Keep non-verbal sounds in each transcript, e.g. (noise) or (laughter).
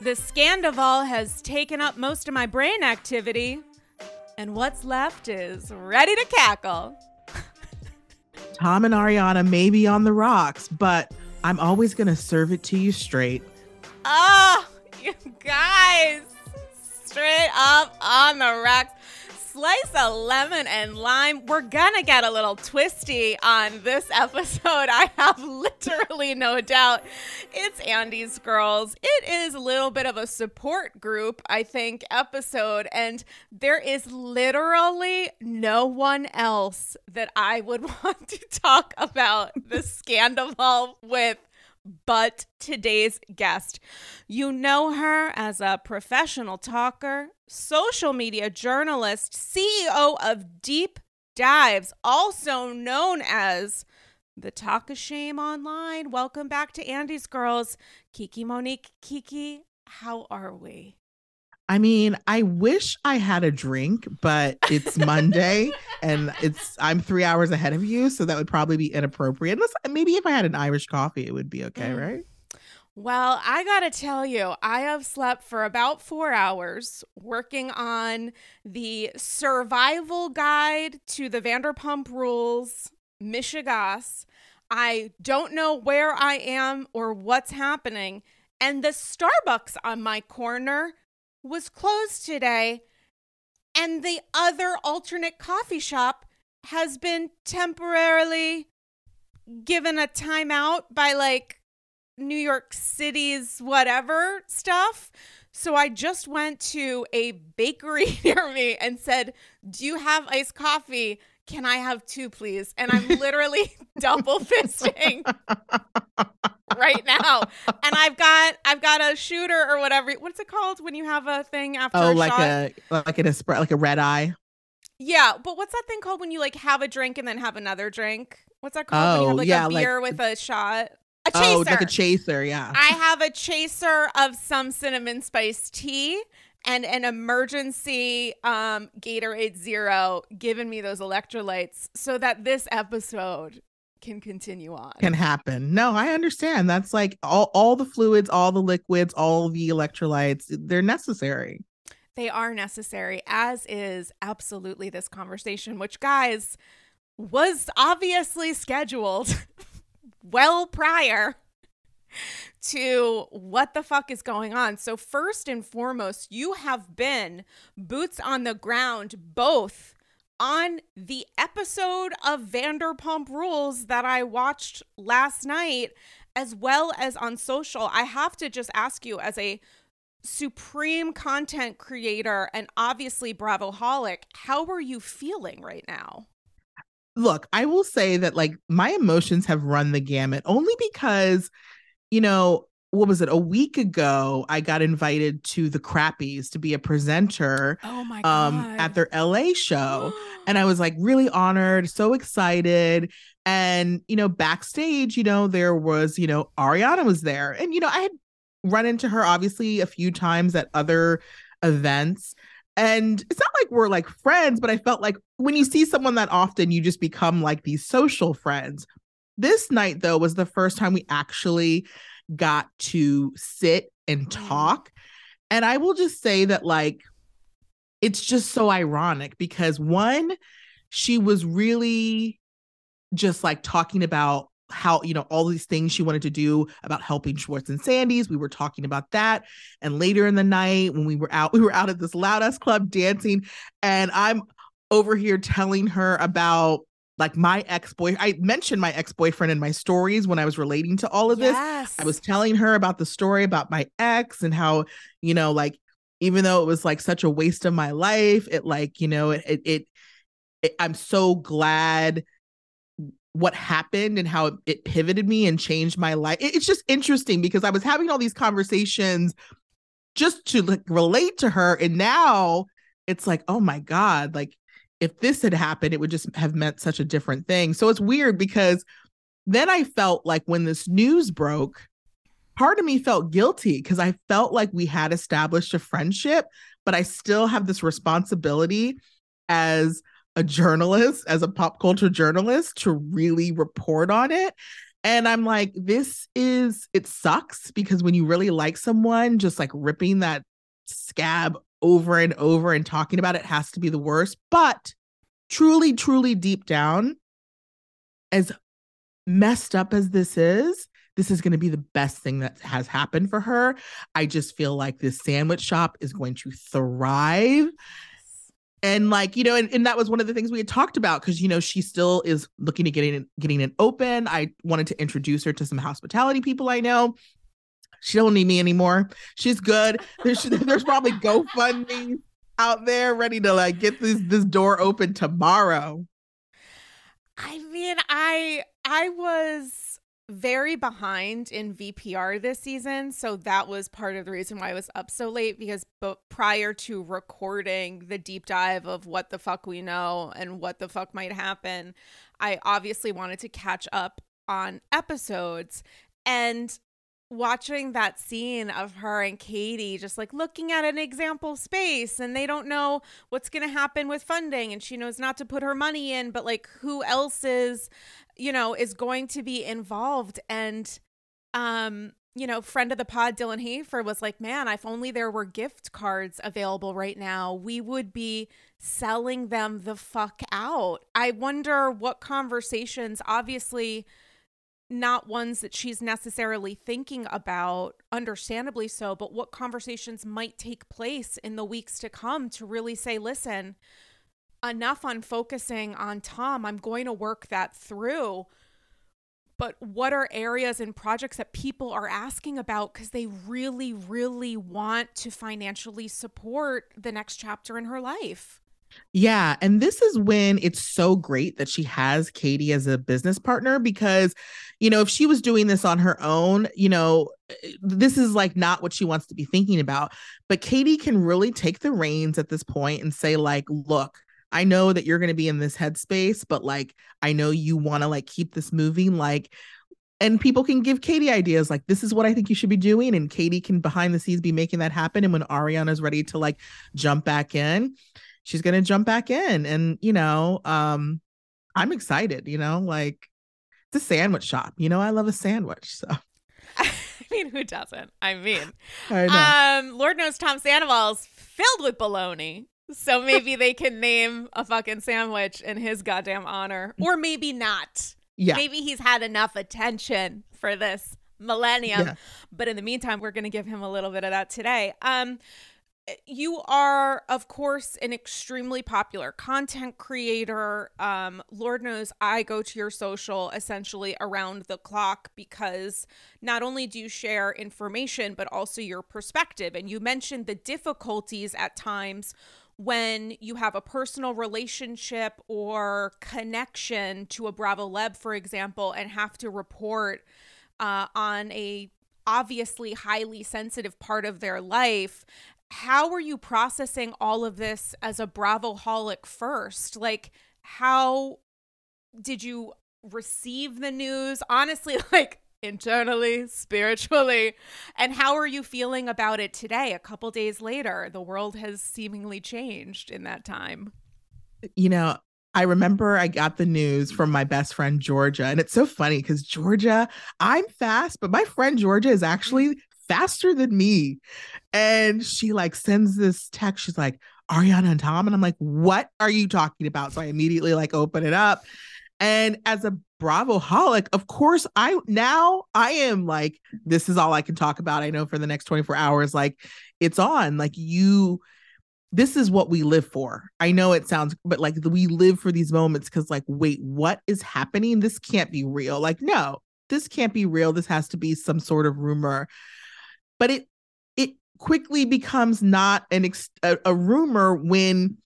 The Scandoval has taken up most of my brain activity, and what's left is ready to cackle. Tom and Ariana may be on the rocks, but I'm always going to serve it to you straight. Oh, you guys, straight up on the rocks slice of lemon and lime. We're gonna get a little twisty on this (laughs) episode. I have literally no doubt. It's Andy's Girls. It is a little bit of a support group, I think, episode. And there is literally no one else that I would (laughs) want to talk about the scandal with but today's guest. You know her as a professional talker, social media journalist, CEO of Deep Dives, also known as the Talk of Shame Online. Welcome back to Andy's Girls. Kiki Monique, Kiki, how are we? I mean, I wish I had a drink, but it's Monday (laughs) and it's I'm three hours ahead of you, so that would probably be inappropriate. Unless maybe if I had an Irish coffee, it would be okay, mm. right? Well, I gotta tell you, I have slept for about four hours working on the survival guide to the Vanderpump Rules, Michigas. I don't know where I am or what's happening. And the Starbucks on my corner was closed today, and the other alternate coffee shop has been temporarily given a timeout by like New York City's whatever stuff. So I just went to a bakery (laughs) near me and said, Do you have iced coffee? Can I have two, please? And I'm literally (laughs) double fisting right now. And I've got I've got a shooter or whatever. What's it called when you have a thing after? Oh, a like shot? a like an espresso, like a red eye. Yeah, but what's that thing called when you like have a drink and then have another drink? What's that called? Oh, when you oh, have oh, like yeah, a beer like, with a shot. A chaser. Oh, like a chaser, yeah. I have a chaser of some cinnamon spice tea and an emergency um Gatorade Zero giving me those electrolytes so that this episode can continue on. Can happen. No, I understand. That's like all all the fluids, all the liquids, all the electrolytes, they're necessary. They are necessary, as is absolutely this conversation, which guys was obviously scheduled (laughs) well prior to what the fuck is going on. So, first and foremost, you have been boots on the ground, both on the episode of Vanderpump Rules that I watched last night, as well as on social. I have to just ask you, as a supreme content creator and obviously Bravo holic, how are you feeling right now? Look, I will say that like my emotions have run the gamut only because, you know, what was it a week ago i got invited to the crappies to be a presenter oh my God. um at their la show and i (gasps) was like really honored so excited and you know backstage you know there was you know ariana was there and you know i had run into her obviously a few times at other events and it's not like we're like friends but i felt like when you see someone that often you just become like these social friends this night though was the first time we actually got to sit and mm-hmm. talk. And I will just say that, like, it's just so ironic because one, she was really just like talking about how you know all these things she wanted to do about helping Schwartz and Sandy's. We were talking about that, and later in the night when we were out, (laughs) we were out at this loud ass club dancing, and I'm over here telling her about like my ex-boy i mentioned my ex-boyfriend in my stories when i was relating to all of this yes. i was telling her about the story about my ex and how you know like even though it was like such a waste of my life it like you know it it, it, it i'm so glad what happened and how it, it pivoted me and changed my life it, it's just interesting because i was having all these conversations just to like relate to her and now it's like oh my god like if this had happened, it would just have meant such a different thing. So it's weird because then I felt like when this news broke, part of me felt guilty because I felt like we had established a friendship, but I still have this responsibility as a journalist, as a pop culture journalist, to really report on it. And I'm like, this is, it sucks because when you really like someone, just like ripping that scab over and over and talking about it has to be the worst. But truly, truly deep down, as messed up as this is, this is going to be the best thing that has happened for her. I just feel like this sandwich shop is going to thrive and like you know and, and that was one of the things we had talked about because you know she still is looking to getting getting it open i wanted to introduce her to some hospitality people i know she don't need me anymore. She's good. There's (laughs) there's probably gofundme out there ready to like get this this door open tomorrow. I mean i i was very behind in VPR this season, so that was part of the reason why I was up so late because but prior to recording the deep dive of what the fuck we know and what the fuck might happen, I obviously wanted to catch up on episodes. And watching that scene of her and Katie just like looking at an example space and they don't know what's going to happen with funding and she knows not to put her money in but like who else is you know is going to be involved? And um you know friend of the pod Dylan Hafer was like man if only there were gift cards available right now we would be selling them the fuck out. I wonder what conversations obviously not ones that she's necessarily thinking about, understandably so, but what conversations might take place in the weeks to come to really say, listen, enough on focusing on Tom. I'm going to work that through. But what are areas and projects that people are asking about because they really, really want to financially support the next chapter in her life? Yeah. And this is when it's so great that she has Katie as a business partner because, you know, if she was doing this on her own, you know, eh, this is like not what she wants to be thinking about. But Katie can really take the reins at this point and say, like, look, I know that you're going to be in this headspace, but like, I know you want to like keep this moving. Like, and people can give Katie ideas like this is what I think you should be doing and Katie can behind the scenes be making that happen and when Ariana's ready to like jump back in she's going to jump back in and you know um i'm excited you know like it's a sandwich shop you know i love a sandwich so. (laughs) (laughs) I mean who doesn't? I mean I um lord knows tom sandoval's filled with baloney so maybe they can name a fucking sandwich in his goddamn honor or maybe not. Yeah. Maybe he's had enough attention for this millennium yeah. but in the meantime we're going to give him a little bit of that today. Um you are of course an extremely popular content creator. Um, lord knows i go to your social essentially around the clock because not only do you share information but also your perspective. And you mentioned the difficulties at times when you have a personal relationship or connection to a bravo leb for example and have to report uh, on a obviously highly sensitive part of their life how were you processing all of this as a Bravo holic first? Like, how did you receive the news? Honestly, (laughs) like internally, spiritually, and how are you feeling about it today? A couple days later, the world has seemingly changed in that time. You know, I remember I got the news from my best friend Georgia. And it's so funny because Georgia, I'm fast, but my friend Georgia is actually faster than me. And she like sends this text. She's like, Ariana and Tom. And I'm like, what are you talking about? So I immediately like open it up. And as a Bravo holic, of course, I now I am like, this is all I can talk about. I know for the next 24 hours, like it's on. Like you, this is what we live for. I know it sounds, but like we live for these moments because, like, wait, what is happening? This can't be real. Like, no, this can't be real. This has to be some sort of rumor but it it quickly becomes not an ex- a, a rumor when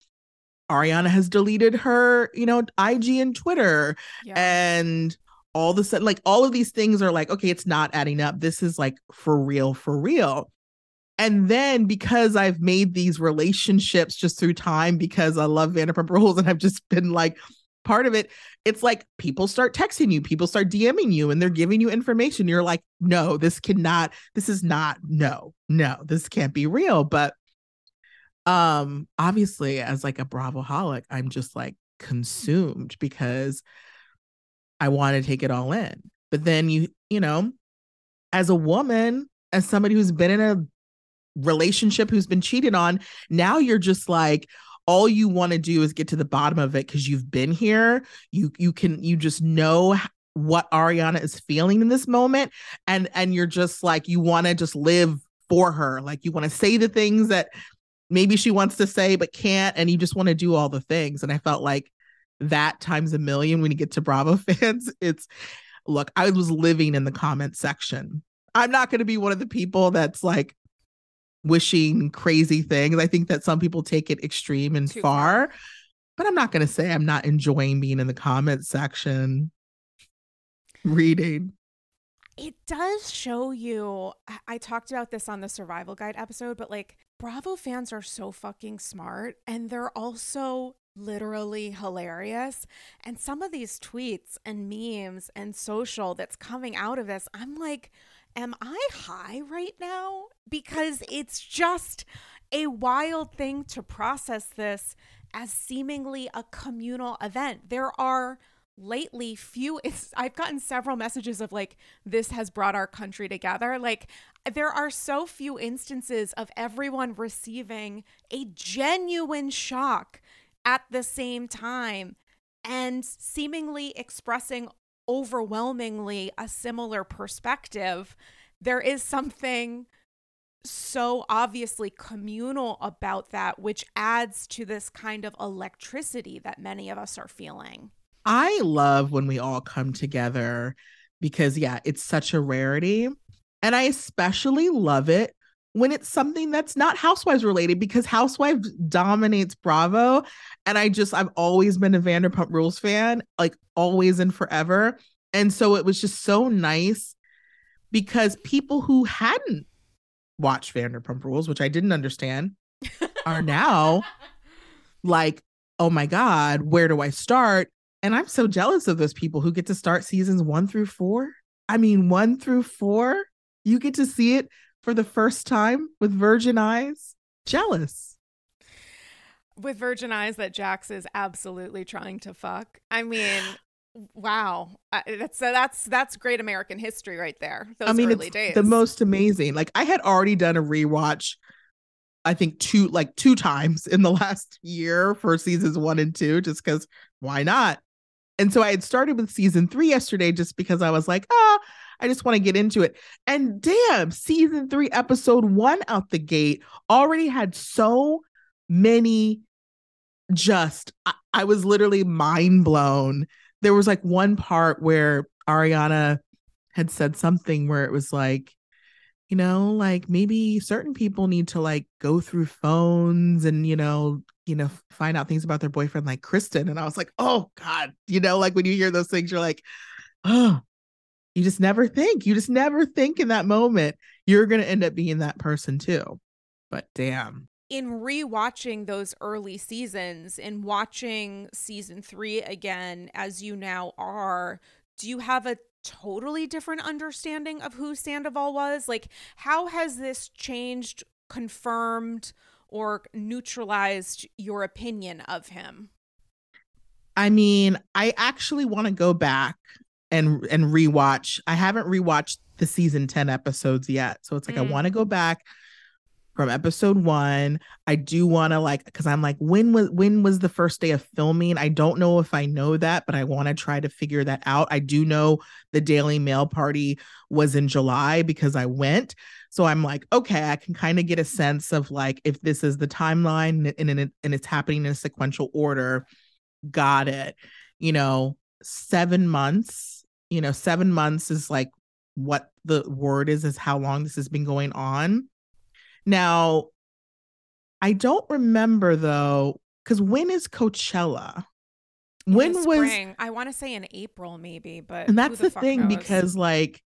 Ariana has deleted her, you know, IG and Twitter yeah. and all of a sudden like all of these things are like okay it's not adding up this is like for real for real and then because I've made these relationships just through time because I love Vanderpump Rules and I've just been like part of it it's like people start texting you people start dming you and they're giving you information. You're like no this cannot this is not no no this can't be real. But um obviously as like a bravo holic i'm just like consumed because i want to take it all in. But then you, you know, as a woman, as somebody who's been in a relationship who's been cheated on, now you're just like, all you want to do is get to the bottom of it because you've been here. You you can you just know what Ariana is feeling in this moment and and you're just like you want to just live for her. Like you want to say the things that maybe she wants to say but can't and you just want to do all the things and I felt like that times a million when you get to Bravo (laughs) fans it's look, I was living in the comment section. I'm not going to be one of the people that's like wishing crazy things. I think that some people take it extreme and far, far, but I'm not going to say I'm not enjoying being in the comment section reading. It does show you. I talked about this on the survival guide episode, but like Bravo fans are so fucking smart and they're also literally hilarious. And some of these tweets and memes and social that's coming out of this, I'm like, am I high right now? Because it's just a wild thing to process this as seemingly a communal event. There are lately few (laughs) I've gotten several messages of like this has brought our country together. Like there are so few instances of everyone receiving a genuine shock at the same time and seemingly expressing overwhelmingly a similar perspective, there is something so obviously communal about that, which adds to this kind of electricity that many of us are feeling. I love when we all come together because, yeah, it's such a rarity. And I especially love it when it's something that's not housewives related because housewives dominates bravo and i just i've always been a vanderpump rules fan like always and forever. And so it was just so nice because people who hadn't watched vanderpump rules which i didn't understand are now like oh my god where do i start? And i'm so jealous of those people who get to start seasons one through four. I mean one through four you get to see it for the first time with virgin eyes. Jealous. With virgin eyes that Jax is absolutely trying to fuck. I mean, (sighs) wow. that's that's that's great American history right there. Those I mean, early days. The most amazing. Like I had already done a rewatch I think two like two times in the last year for seasons 1 and 2 just cuz why not? And so I had started with season 3 yesterday just because I was like, "Ah, oh, I just want to get into it. And damn, season three, episode one out the gate already had so many just, I, I was literally mind blown. There was like one part where Ariana had said something where it was like, you know, like maybe certain people need to like go through phones and, you know, you know, find out things about their boyfriend like Kristen. And I was like, oh God, you know, like when you hear those things, you're like, oh, you just never think. You just never think in that moment you're going to end up being that person too. But damn. In rewatching those early seasons and watching season three again, as you now are, do you have a totally different understanding of who Sandoval was? Like, how has this changed, confirmed, or neutralized your opinion of him? I mean, I actually want to go back and and rewatch. I haven't rewatched the season 10 episodes yet. So it's like mm. I want to go back from episode 1. I do want to like cuz I'm like when was when was the first day of filming? I don't know if I know that, but I want to try to figure that out. I do know the Daily Mail party was in July because I went. So I'm like, okay, I can kind of get a sense of like if this is the timeline and, and, and it's happening in a sequential order. Got it. You know, 7 months you know, seven months is like what the word is, is how long this has been going on. Now, I don't remember though, because when is Coachella? When was I want to say in April, maybe, but and that's the, the thing knows? because like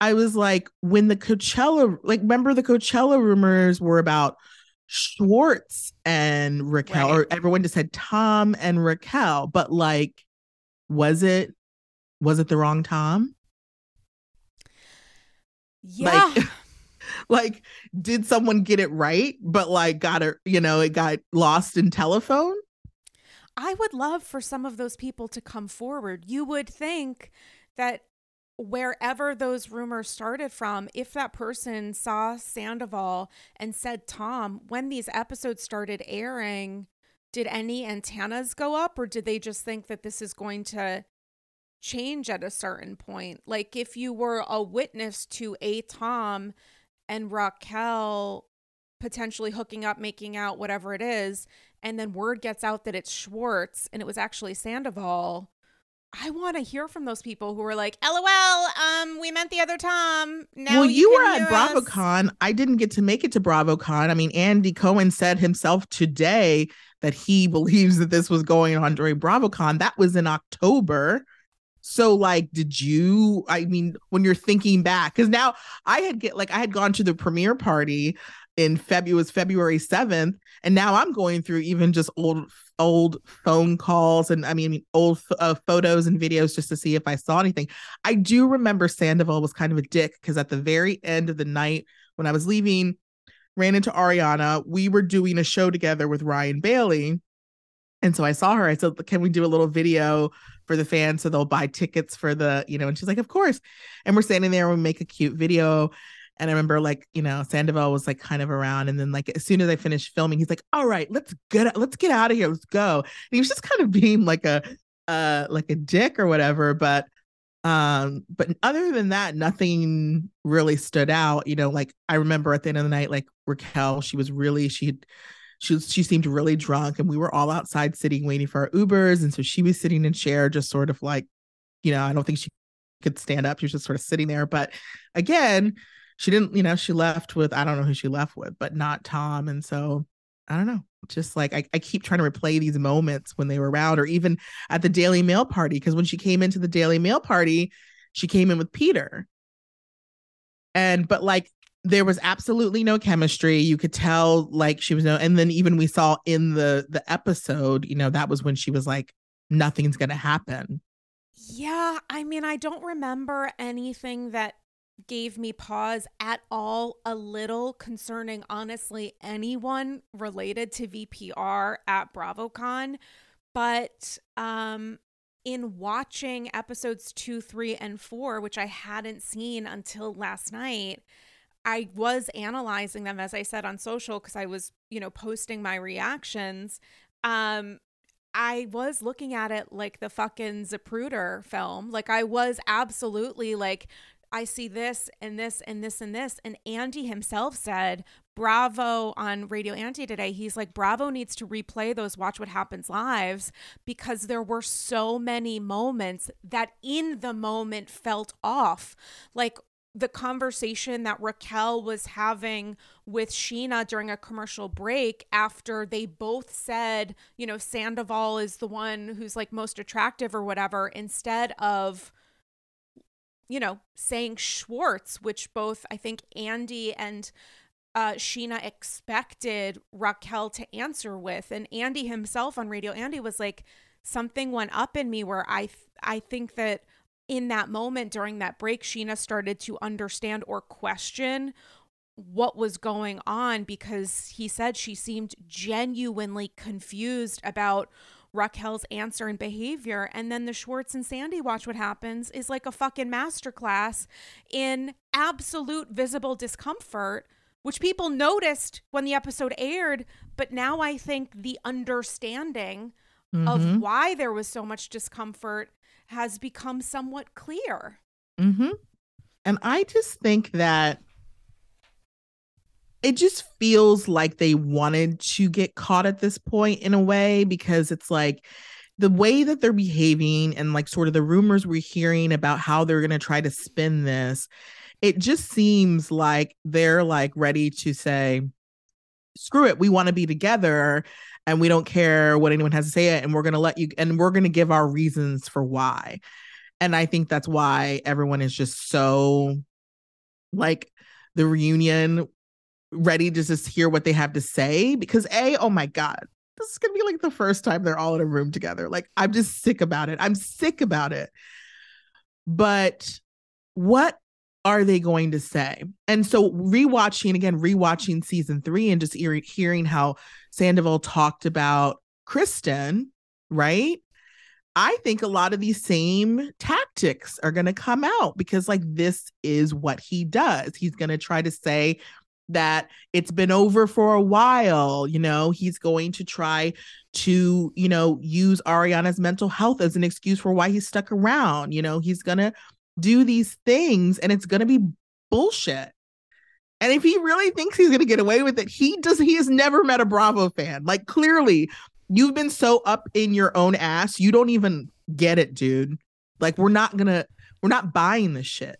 I was like, when the Coachella, like, remember the Coachella rumors were about Schwartz and Raquel, right. or everyone just said Tom and Raquel, but like, was it was it the wrong Tom? Yeah. Like, (laughs) like did someone get it right, but like got it, you know, it got lost in telephone? I would love for some of those people to come forward. You would think that wherever those rumors started from, if that person saw Sandoval and said, Tom, when these episodes started airing, did any antennas go up or did they just think that this is going to change at a certain point? Like if you were a witness to a Tom and Raquel potentially hooking up, making out, whatever it is, and then word gets out that it's Schwartz and it was actually Sandoval I want to hear from those people who are like, "LOL, um, we meant the other Tom." Now well, you, you were at hear us." BravoCon. I didn't get to make it to BravoCon. I mean, Andy Cohen said himself today that he (laughs) believes that this was going on during BravoCon. That was in October. So, like, did you? I mean, when you're thinking back, because now I had get like I had gone to the premiere party in February was February 7th and now I'm going through even just old old phone calls and I mean old uh, photos and videos just to see if I saw anything. I do remember Sandoval was kind of a dick because at the very end of the night when I was leaving ran into Ariana, we were doing a show together with Ryan Bailey. And so I saw her. I said, "Can we do a little video for the fans so they'll buy tickets for the, you know?" And she's like, "Of course." And we're standing there and we make a cute video and I remember like, you know, Sandoval was like kind of around. And then like as soon as I finished filming, he's like, all right, let's get let's get out of here. Let's go. And he was just kind of (laughs) being like a uh like a dick or whatever. But um, but other than that, nothing really stood out. You know, like I remember at the end of the night, like Raquel, she was really she she she seemed really drunk and we were all outside sitting waiting for our Ubers. And so she was sitting in chair, just sort of like, you know, I don't think she could stand up. She was just sort of sitting there. But again, she didn't, you know, she left with, I don't know who she left with, but not Tom. And so I don't know. Just like I, I keep trying to replay these moments when they were around, or even at the Daily Mail party. Cause when she came into the Daily Mail party, she came in with Peter. And, but like, there was absolutely no chemistry. You could tell like she was no, and then even we saw in the the episode, you know, that was when she was like, nothing's gonna happen. Yeah, I mean, I don't remember anything that gave me pause at all a little concerning honestly anyone related to VPR at BravoCon but um in watching episodes 2 3 and 4 which I hadn't seen until last night I was analyzing them as I said on social cuz I was you know posting my reactions um I was looking at it like the fucking Zapruder film. Like I was absolutely like I see this and this and this and this. And Andy himself said, Bravo on Radio Andy today. He's like, Bravo needs to replay those Watch What Happens lives because there were so many moments that in the moment felt off. Like, the conversation that Raquel was having with Scheana during a commercial break after they both said, you know, Sandoval is the one who's like most attractive or whatever, instead of you know, saying Schwartz, which both I think Andy and uh, Scheana expected Raquel to answer with. And Andy himself on Radio Andy was like, something went up in me where I, th- I think that in that moment during that break, Scheana started to understand or question what was going on because he said she seemed genuinely confused about Raquel's answer and behavior. And then the Schwartz and Sandy Watch What Happens is like a fucking masterclass in absolute visible discomfort, which people noticed when the episode aired. But now I think the understanding mm-hmm. of why there was so much discomfort has become somewhat clear. Mm-hmm. And I just think that it just feels like they wanted to get caught at this point in a way because it's like the way that they're behaving and like sort of the rumors we're hearing about how they're going to try to spin this it just seems like they're like ready to say screw it we want to be together and we don't care what anyone has to say and we're going to let you and we're going to give our reasons for why. And i think that's why everyone is just so like the reunion ready to just hear what they have to say because a oh my god this is gonna be like the first time they're all in a room together. Like i'm just sick about it. I'm sick about it. But what are they going to say? And so rewatching again rewatching season three and just hearing how sandoval talked about kristen right I think a lot of these same tactics are going to come out because, like, this is what he does. He's going to try to say that it's been over for a while. You know, he's going to try to, you know, use Ariana's mental health as an excuse for why he's stuck around. You know, he's going to do these things and it's going to be bullshit. And if he really thinks he's going to get away with it, he does. He has never met a Bravo fan. Like, clearly, you've been so up in your own ass, you don't even get it, dude. Like we're not gonna we're not buying this shit.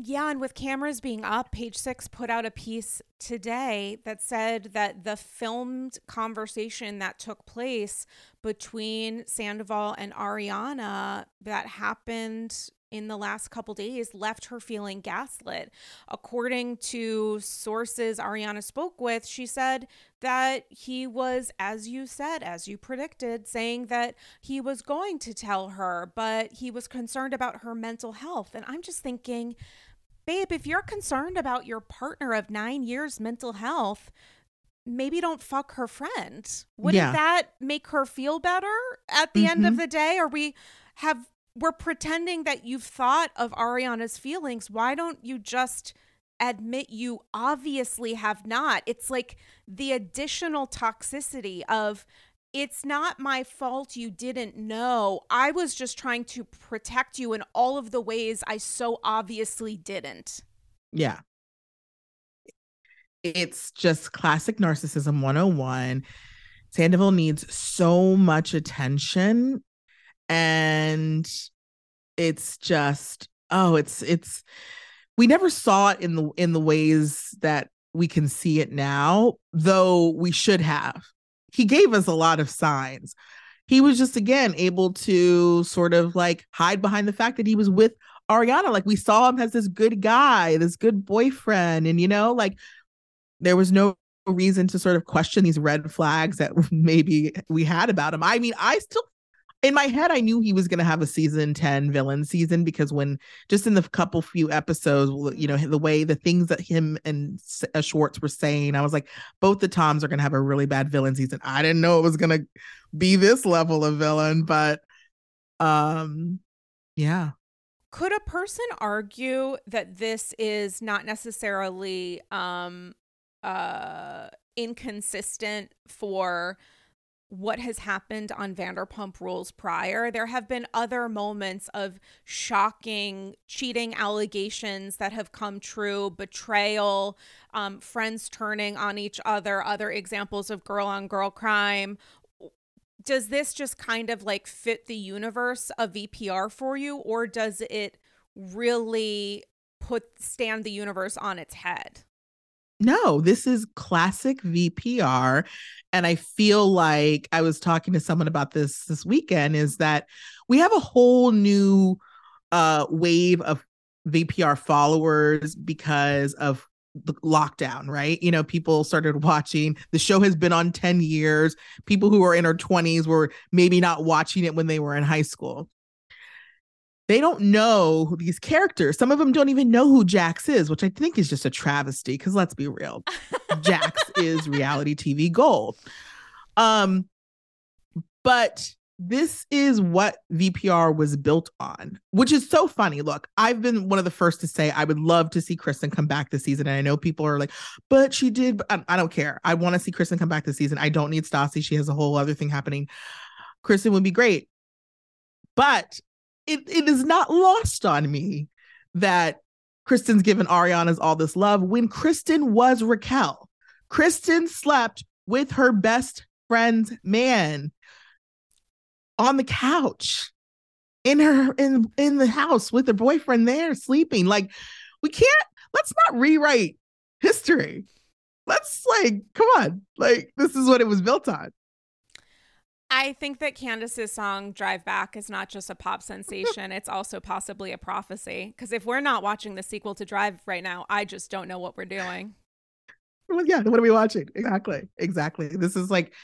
Yeah, and with cameras being up, page six put out a piece today that said that the filmed conversation that took place between Sandoval and Ariana that happened in the last couple days left her feeling gaslit. According to sources Ariana spoke with, she said that he was, as you said, as you predicted, saying that he was going to tell her, but he was concerned about her mental health. And I'm just thinking, babe, if you're concerned about your partner of nine years' mental health, maybe don't fuck her friend. Wouldn't yeah. that make her feel better at the mm-hmm. end of mm-hmm. the day? Or we have we're pretending that you've thought of Ariana's feelings. Why don't you just admit you obviously have not? It's like the additional toxicity of it's not my fault you didn't know. I was just trying to protect you in all of the ways I so obviously didn't. Yeah. It's just classic narcissism 101. Sandoval needs so much attention and it's just oh it's it's we never saw it in the in the ways that we can see it now though we should have. He gave us a lot of signs. He was just again able to sort of like hide behind the fact that he was with Ariana. Like we saw him as this good guy this good boyfriend and you know like there was no reason to sort of question these red flags that (laughs) maybe we had about him. I mean, I still in my head i knew he was going to have a season 10 villain season because when just in the couple few episodes you know the way the things that him and uh, schwartz were saying i was like both the toms are going to have a really bad villain season. I didn't know it was going to be this level of villain but um yeah. Could a person argue that this is not necessarily um uh inconsistent for what has happened on Vanderpump Rules prior. There have been other moments of shocking cheating allegations that have come true, betrayal, um, friends turning on each other, other examples of girl on girl crime. Does this just kind of like fit the universe of VPR for you, or does it really put stand the universe on its head? No, this is classic VPR. And I feel like I was talking to someone about this this weekend is that we have a whole new uh, wave of VPR followers because of the lockdown, right? You know, people started watching. The show has been on 10 years. People who are in their 20s were maybe not watching it when they were in high school they don't know these characters. Some of them don't even know who Jax is, which I think is just a travesty. Because let's be real, (laughs) Jax is reality TV gold. Um, but this is what VPR was built on, which is so funny. Look, I've been one of the first to say I would love to see Kristen come back this season. And I know people are like, but she did. I, I don't care. I want to see Kristen come back this season. I don't need Stassi. She has a whole other thing happening. Kristen would be great. But it, it is not lost on me that Kristen's given Ariana's all this love when Kristen was Raquel. Kristen slept with her best friend's man on the couch in her in in the house with her boyfriend there sleeping. Like we can't let's not rewrite history. Let's like come on. Like this is what it was built on. I think that Candiace's song Drive Back is not just a pop sensation, it's also possibly a prophecy. Because if we're not watching the sequel to Drive right now, I just don't know what we're doing. Well, yeah, what are we watching? Exactly. Exactly. This is like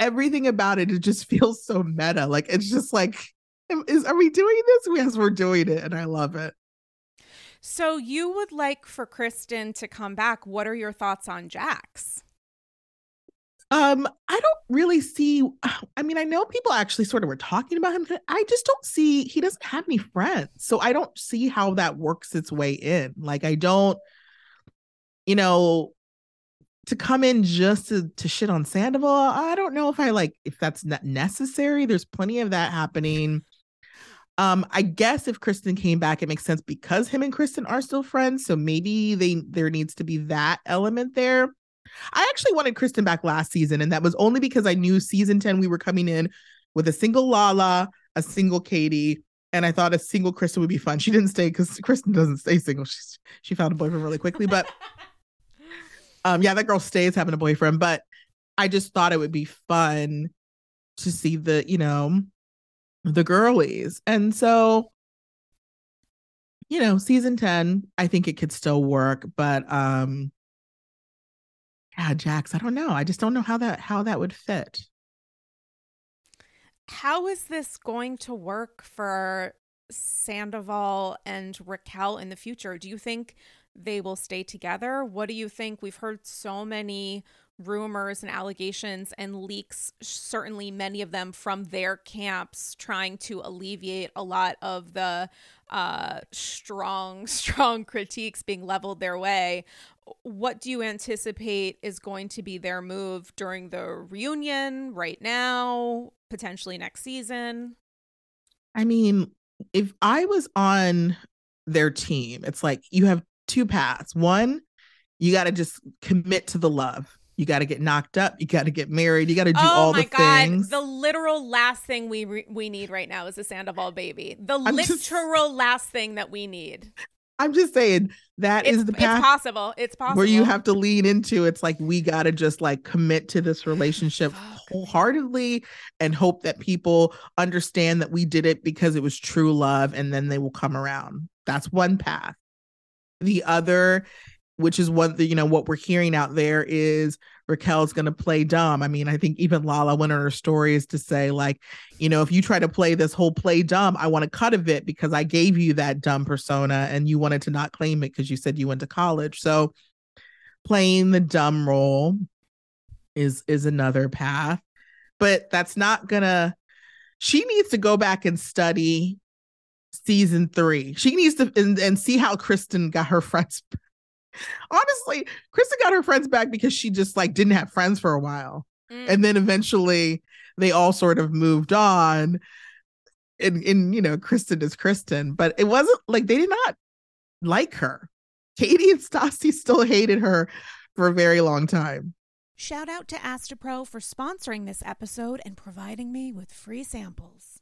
everything about it, it just (laughs) feels so meta. Like it's just like, is are we doing this? Yes, we're doing it, and I love it. So you would like for Kristen to come back. What are your thoughts on Jax? Um, I don't really see. (sighs) I mean, I know people actually sort of were talking about him. I just don't see. He doesn't have any friends, so I don't see how that works its way in. Like, I don't. You know, to come in just to, to shit on Sandoval, I don't know if I like if that's not necessary. There's plenty of that happening. Um, I guess if Kristen came back, it makes sense because him and Kristen are still friends. So maybe they there needs to be that element there. I actually wanted Kristen back last season, and that was only because I knew season 10 we were coming in with a single Lala, a single Katie, and I thought a single Kristen would be fun. She didn't stay because (laughs) Kristen doesn't stay single. She's she found a boyfriend really quickly, but (laughs) um, yeah, that girl stays having a boyfriend. But I just thought it would be fun to see the, you know, the girlies. And so, you know, season 10, I think it could still work, but um yeah, Jax, I don't know. I just don't know how that how that would fit. How is this going to work for Sandoval and Raquel in the future? Do you think they will stay together? What do you think? We've heard so many rumors and allegations and leaks, certainly many of them from their camps, trying to alleviate a lot of the uh, strong, (laughs) strong critiques being leveled their way. What do you anticipate is going to be their move during the reunion right now, potentially next season? I mean, if I was on their team, it's like you have two paths. One, you got to just commit to the love. You got to get knocked up. You got to get married. You got to do oh all the God. things. The literal last thing we re- we need right now is a Sandoval baby. The I'm literal just, last thing that we need. I'm just saying that it's, is the path. It's possible. It's possible. Where you have to lean into. It's like we got to just like commit to this relationship (sighs) wholeheartedly and hope that people understand that we did it because it was true love, and then they will come around. That's one path. The other, which is what the, you know, what we're hearing out there is Raquel's going to play dumb. I mean, I think even Lala went on her stories to say, like, you know, if you try to play this whole play dumb, I want to cut of it because I gave you that dumb persona and you wanted to not claim it because you said you went to college. So playing the dumb role is is another path. But that's not gonna she needs to go back and study season three. She needs to and, and see how Kristen got her (laughs) friends. Honestly, Kristen got her friends back because she just like didn't have friends for a while. Mm. And then eventually they all sort of moved on. And, and you know, Kristen is Kristen, but it wasn't like they did not like her. Katie and Stassi still hated her for a very long time. Shout out to Astepro for sponsoring this episode and providing me with free samples.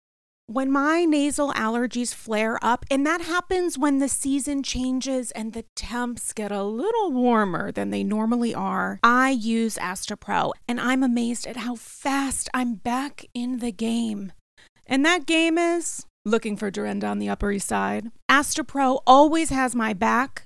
when my nasal allergies flare up, and that happens when the season changes and the temps get a little warmer than they normally are, I use Astepro and I'm amazed at how fast I'm back in the game. And that game is looking for Dorinda on the Upper East Side. Astepro always has my back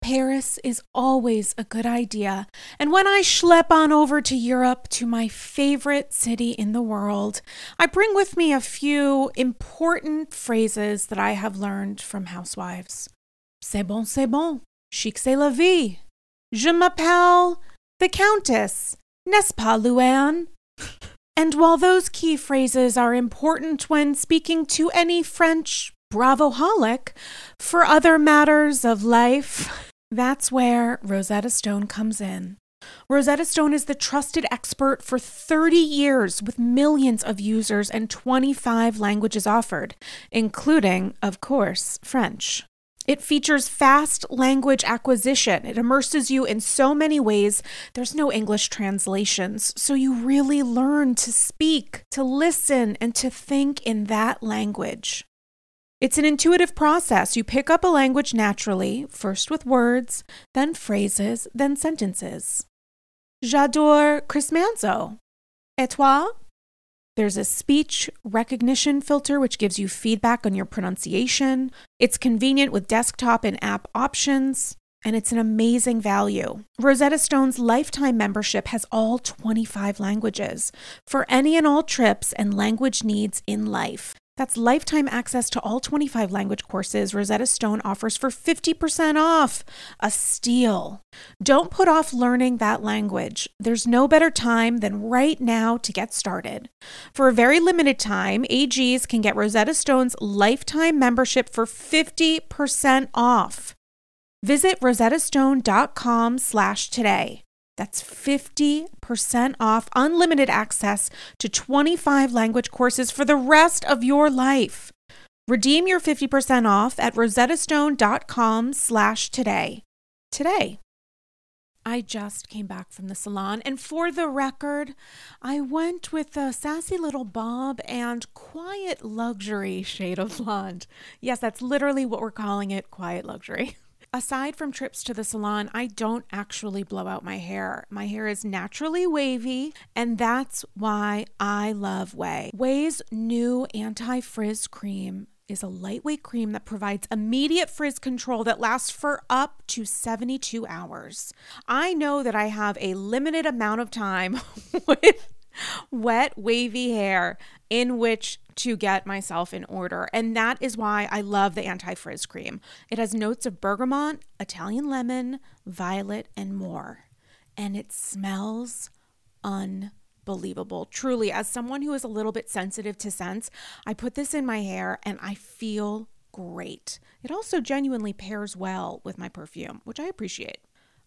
Paris is always a good idea. And when I schlep on over to Europe to my favorite city in the world, I bring with me a few important phrases that I have learned from housewives. C'est bon, c'est bon. Chic, c'est la vie. Je m'appelle the Countess. N'est-ce pas, Luann? (laughs) and while those key phrases are important when speaking to any French bravoholic for other matters of life. (laughs) That's where Rosetta Stone comes in. Rosetta Stone is the trusted expert for 30 years with millions of users and 25 languages offered, including, of course, French. It features fast language acquisition. It immerses you in so many ways. There's no English translations, so you really learn to speak, to listen, and to think in that language. It's an intuitive process. You pick up a language naturally, first with words, then phrases, then sentences. J'adore Chris Manzo. Et toi? There's a speech recognition filter, which gives you feedback on your pronunciation. It's convenient with desktop and app options, and it's an amazing value. Rosetta Stone's lifetime membership has all 25 languages for any and all trips and language needs in life. That's lifetime access to all 25 language courses Rosetta Stone offers for 50% off. A steal. Don't put off learning that language. There's no better time than right now to get started. For a very limited time, AGs can get Rosetta Stone's lifetime membership for 50% off. Visit rosettastone.com slash today. That's 50% off unlimited access to 25 language courses for the rest of your life. Redeem your 50% off at rosettastone.com slash today. Today. I just came back from the salon, and for the record, I went with a sassy little bob and quiet luxury shade of blonde. Yes, that's literally what we're calling it quiet luxury. (laughs) Aside from trips to the salon, I don't actually blow out my hair. My hair is naturally wavy, and that's why I love Ouai. Ouai's new anti frizz cream is a lightweight cream that provides immediate frizz control that lasts for up to 72 hours. I know that I have a limited amount of time (laughs) with (laughs) wet, wavy hair in which to get myself in order. And that is why I love the anti frizz cream. It has notes of bergamot, Italian lemon, violet, and more. And it smells unbelievable. Truly, as someone who is a little bit sensitive to scents, I put this in my hair and I feel great. It also genuinely pairs well with my perfume, which I appreciate.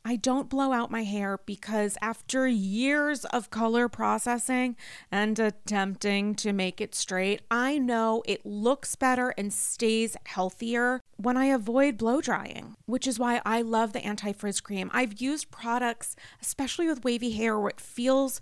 I don't blow out my hair because after years of color processing and attempting to make it straight, I know it looks better and stays healthier when I avoid blow drying, which is why I love the anti frizz cream. I've used products, especially with wavy hair, where it feels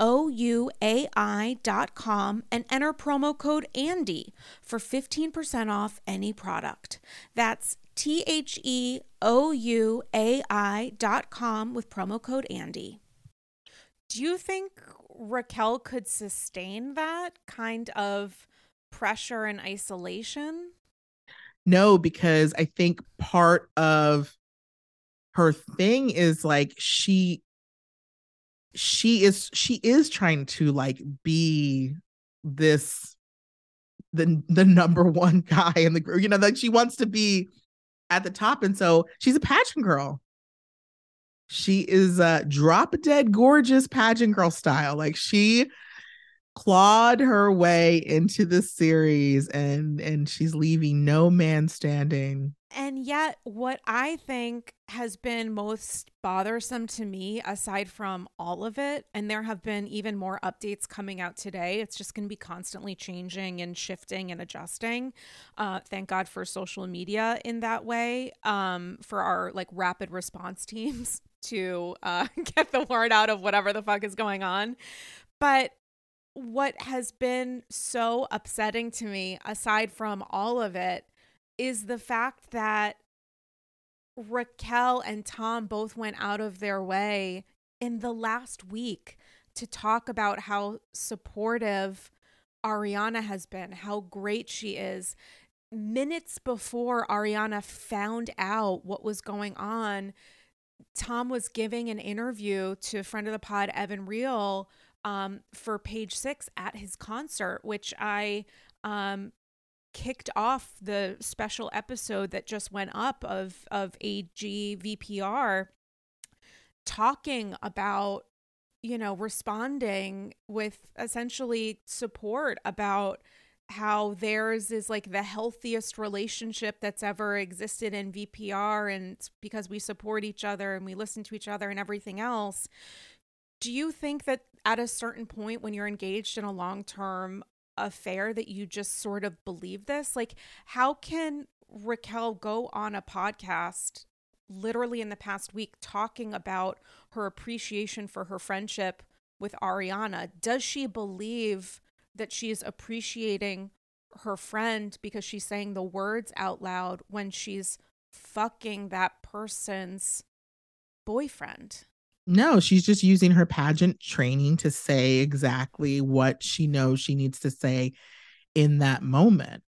ouai.com and enter promo code ANDY for 15% off any product. That's T H E O U A I.com with promo code ANDY. Do you think Raquel could sustain that kind of pressure and isolation? No, because I think part of her thing is like she she is she is trying to like be this the the number (laughs) one guy in the group you know like she wants to be at the top and so she's a pageant girl. She is uh drop dead gorgeous pageant girl style like she clawed her way into the series and and she's leaving no man standing and yet, what I think has been most bothersome to me, aside from all of it, and there have been even more updates coming out today, it's just going to be constantly changing and shifting and adjusting. Uh, thank God for social media in that way, um, for our like rapid response teams (laughs) to uh, (laughs) get the word out of whatever the fuck is going on. But what has been so upsetting to me, aside from all of it, is the fact that Raquel and Tom both went out of their way in the last week to talk about how supportive Ariana has been, how great she is. minutes before Ariana found out what was going on, Tom was giving an interview to a friend of the pod, Evan Real, um, for page six at his concert, which I um, kicked off the special episode that just went up of of AG VPR talking about you know responding with essentially support about how theirs is like the healthiest relationship that's ever existed in VPR and because we support each other and we listen to each other and everything else. Do you think that at a certain point when you're engaged in a long-term affair that you just sort of believe this? Like how can Raquel go on a podcast literally in the past week talking about her appreciation for her friendship with Ariana? Does she believe that she's appreciating her friend because she's saying the words out loud when she's fucking that person's boyfriend. No, she's just using her pageant training to say exactly what she knows she needs to say in that moment.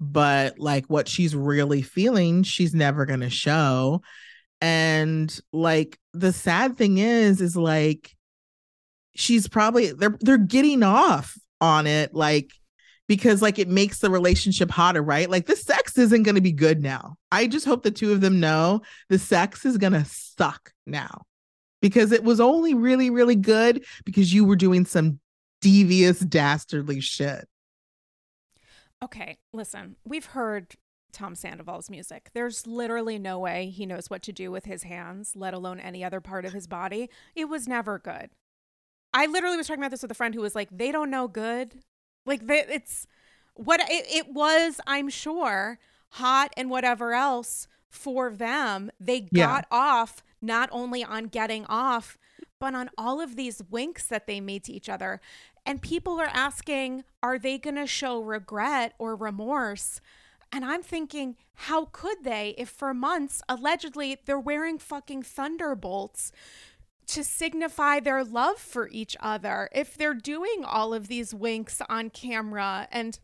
But like what she's really feeling, she's never going to show. And like the sad thing is is like she's probably they're they're getting off on it like because like it makes the relationship hotter, right? Like the sex isn't going to be good now. I just hope the two of them know the sex is going to suck now because it was only really really good because you were doing some devious dastardly shit. Okay, listen. We've heard Tom Sandoval's music. There's literally no way he knows what to do with his hands, let alone any other part of his body. It was never good. I literally was talking about this with a friend who was like, they don't know good. Like they, it's what it, it was, I'm sure, hot and whatever else for them. They got yeah. off not only on getting off, but on all of these winks that they made to each other. And people are asking, are they going to show regret or remorse? And I'm thinking, how could they if for months, allegedly, they're wearing fucking thunderbolts to signify their love for each other. If they're doing all of these winks on camera and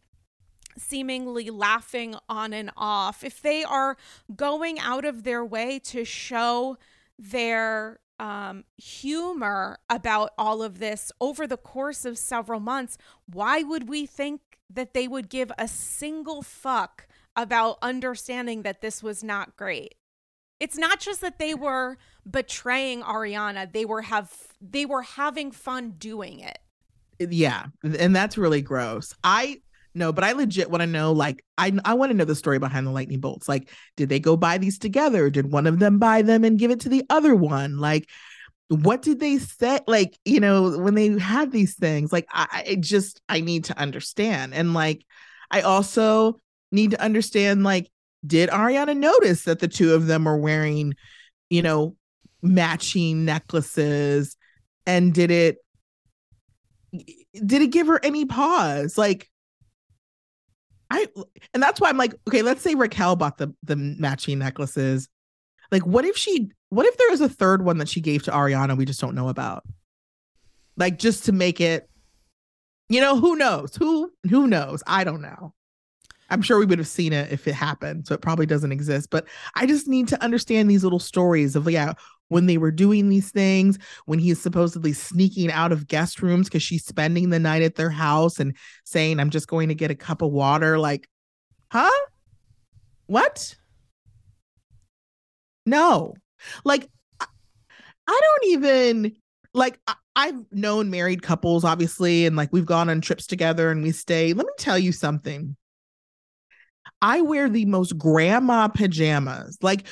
seemingly laughing on and off, if they are going out of their way to show their um, humor about all of this over the course of several months, why would we think that they would give a single fuck about understanding that this was not great? It's not just that they were betraying Ariana, they were have they were having fun doing it. Yeah, and that's really gross. I no, but I legit want to know like I I want to know the story behind the lightning bolts. Like did they go buy these together? Did one of them buy them and give it to the other one? Like what did they say like you know when they had these things like I, I just i need to understand and like i also need to understand like did ariana notice that the two of them are wearing you know matching necklaces and did it did it give her any pause like i and that's why i'm like okay let's say raquel bought the the matching necklaces like what if she what if there was a third one that she gave to ariana we just don't know about like just to make it you know who knows who who knows i don't know I'm sure we would have seen it if it happened. So it probably doesn't exist. But I just need to understand these little stories of, yeah, when they were doing these things, when he's supposedly sneaking out of guest rooms because she's spending the night at their house and saying, I'm just going to get a cup of water. Like, huh? What? No. Like, I don't even like I've known married couples, obviously, and like we've gone on trips together and we stay. Let me tell you something. I wear the most grandma pajamas. Like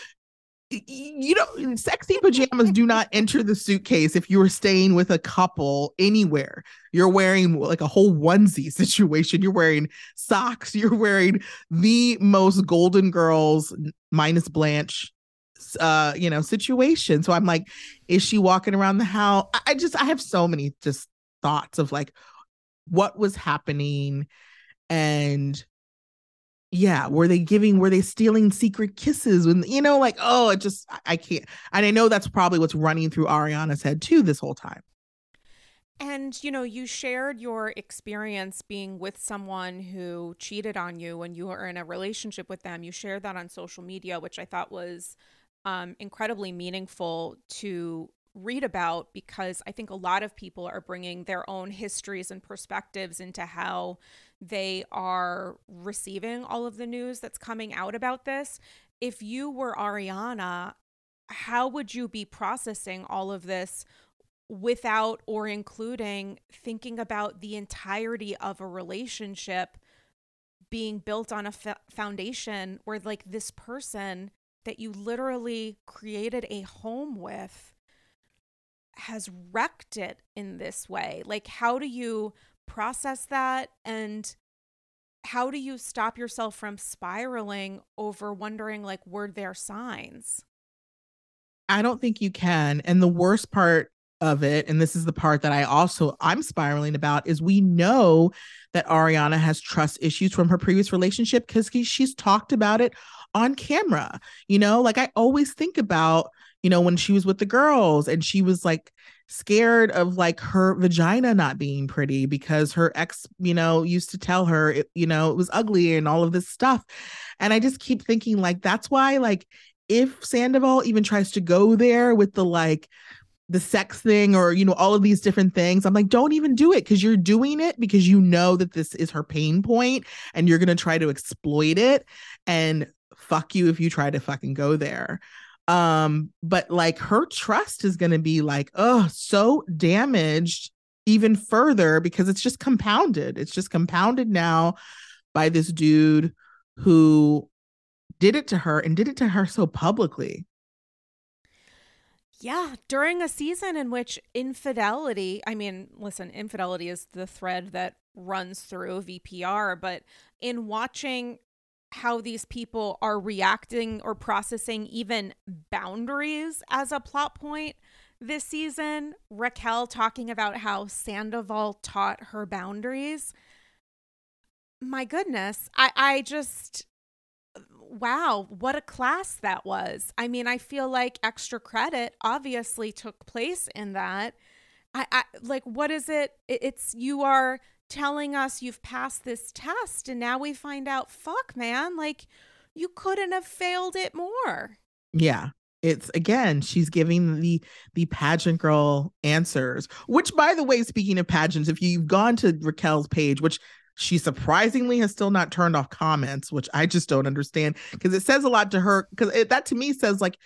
you know, sexy pajamas do not enter the suitcase if you're staying with a couple anywhere. You're wearing like a whole onesie (laughs) situation. You're wearing socks. You're wearing the most Golden Girls minus Blanche, uh, you know, situation. So I'm like, is she walking around the house? I just, I have so many just thoughts of like what was happening and yeah were they giving were they stealing secret kisses when you know like oh it just I, can't and i know that's probably what's running through ariana's head too this whole time And, you know, you shared your experience being with someone who cheated on you when you were in a relationship with them. You shared that on social media, which I thought was um, incredibly meaningful to read about because I think a lot of people are bringing their own histories and perspectives into how they are receiving all of the news that's coming out about this. If you were Ariana, how would you be processing all of this without or including thinking about the entirety of a relationship being built on a f- foundation where like this person that you literally created a home with has wrecked it in this way like how do you process that and how do you stop yourself from spiraling over wondering like were there signs I don't think you can. And the worst part of it and this is the part that I also I'm spiraling about is we know that Ariana has trust issues from her previous relationship cuz she's talked about it on camera. You know, like I always think about, you know, when she was with the girls and she was like scared of like her vagina not being pretty because her ex, you know, used to tell her, it, you know, it was ugly and all of this stuff. And I just keep thinking like that's why like if Sandoval even tries to go there with the like the sex thing or you know all of these different things i'm like don't even do it because you're doing it because you know that this is her pain point and you're going to try to exploit it and fuck you if you try to fucking go there um but like her trust is going to be like oh so damaged even further because it's just compounded. It's just compounded now by this dude who did it to her and did it to her so publicly. Yeah, during a season in which infidelity, I mean, listen, infidelity is the thread that runs through VPR, but in watching how these people are reacting or processing even boundaries as a plot point this season, Raquel talking about how Sandoval taught her boundaries. My goodness, I I just wow, what a class that was. I mean, I feel like extra credit obviously took place in that. I, I like what is it? It's you are telling us you've passed this test and now we find out fuck man, like you couldn't have failed it more. Yeah. It's again, she's giving the the pageant girl answers. Which by the way, speaking of pageants, if you've gone to Raquel's page, which she surprisingly has still not turned off comments, which I just don't understand because it says a lot to her. Because that to me says, like,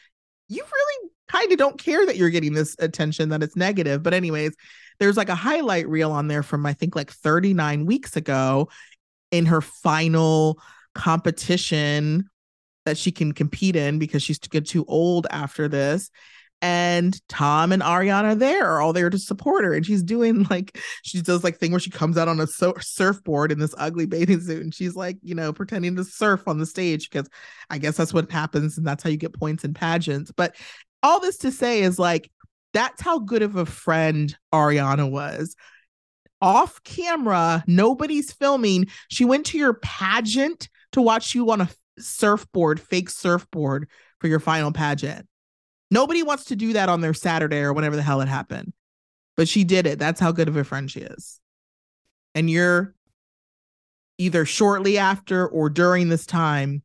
you really kind of don't care that you're getting this attention, that it's negative. But, anyways, there's like a highlight reel on there from I think like 39 weeks ago in her final competition that she can compete in because she's to get too old after this and Tom and Ariana are there, are all there to support her. And she's doing like she does like thing where she comes out on a surfboard in this ugly bathing suit, and she's like, you know, pretending to surf on the stage because I guess that's what happens, and that's how you get points in pageants. But all this to say is like that's how good of a friend Ariana was. Off camera, nobody's filming. She went to your pageant to watch you on a surfboard, fake surfboard for your final pageant. Nobody wants to do that on their Saturday or whenever the hell it happened. But she did it. That's how good of a friend she is. And you're either shortly after or during this time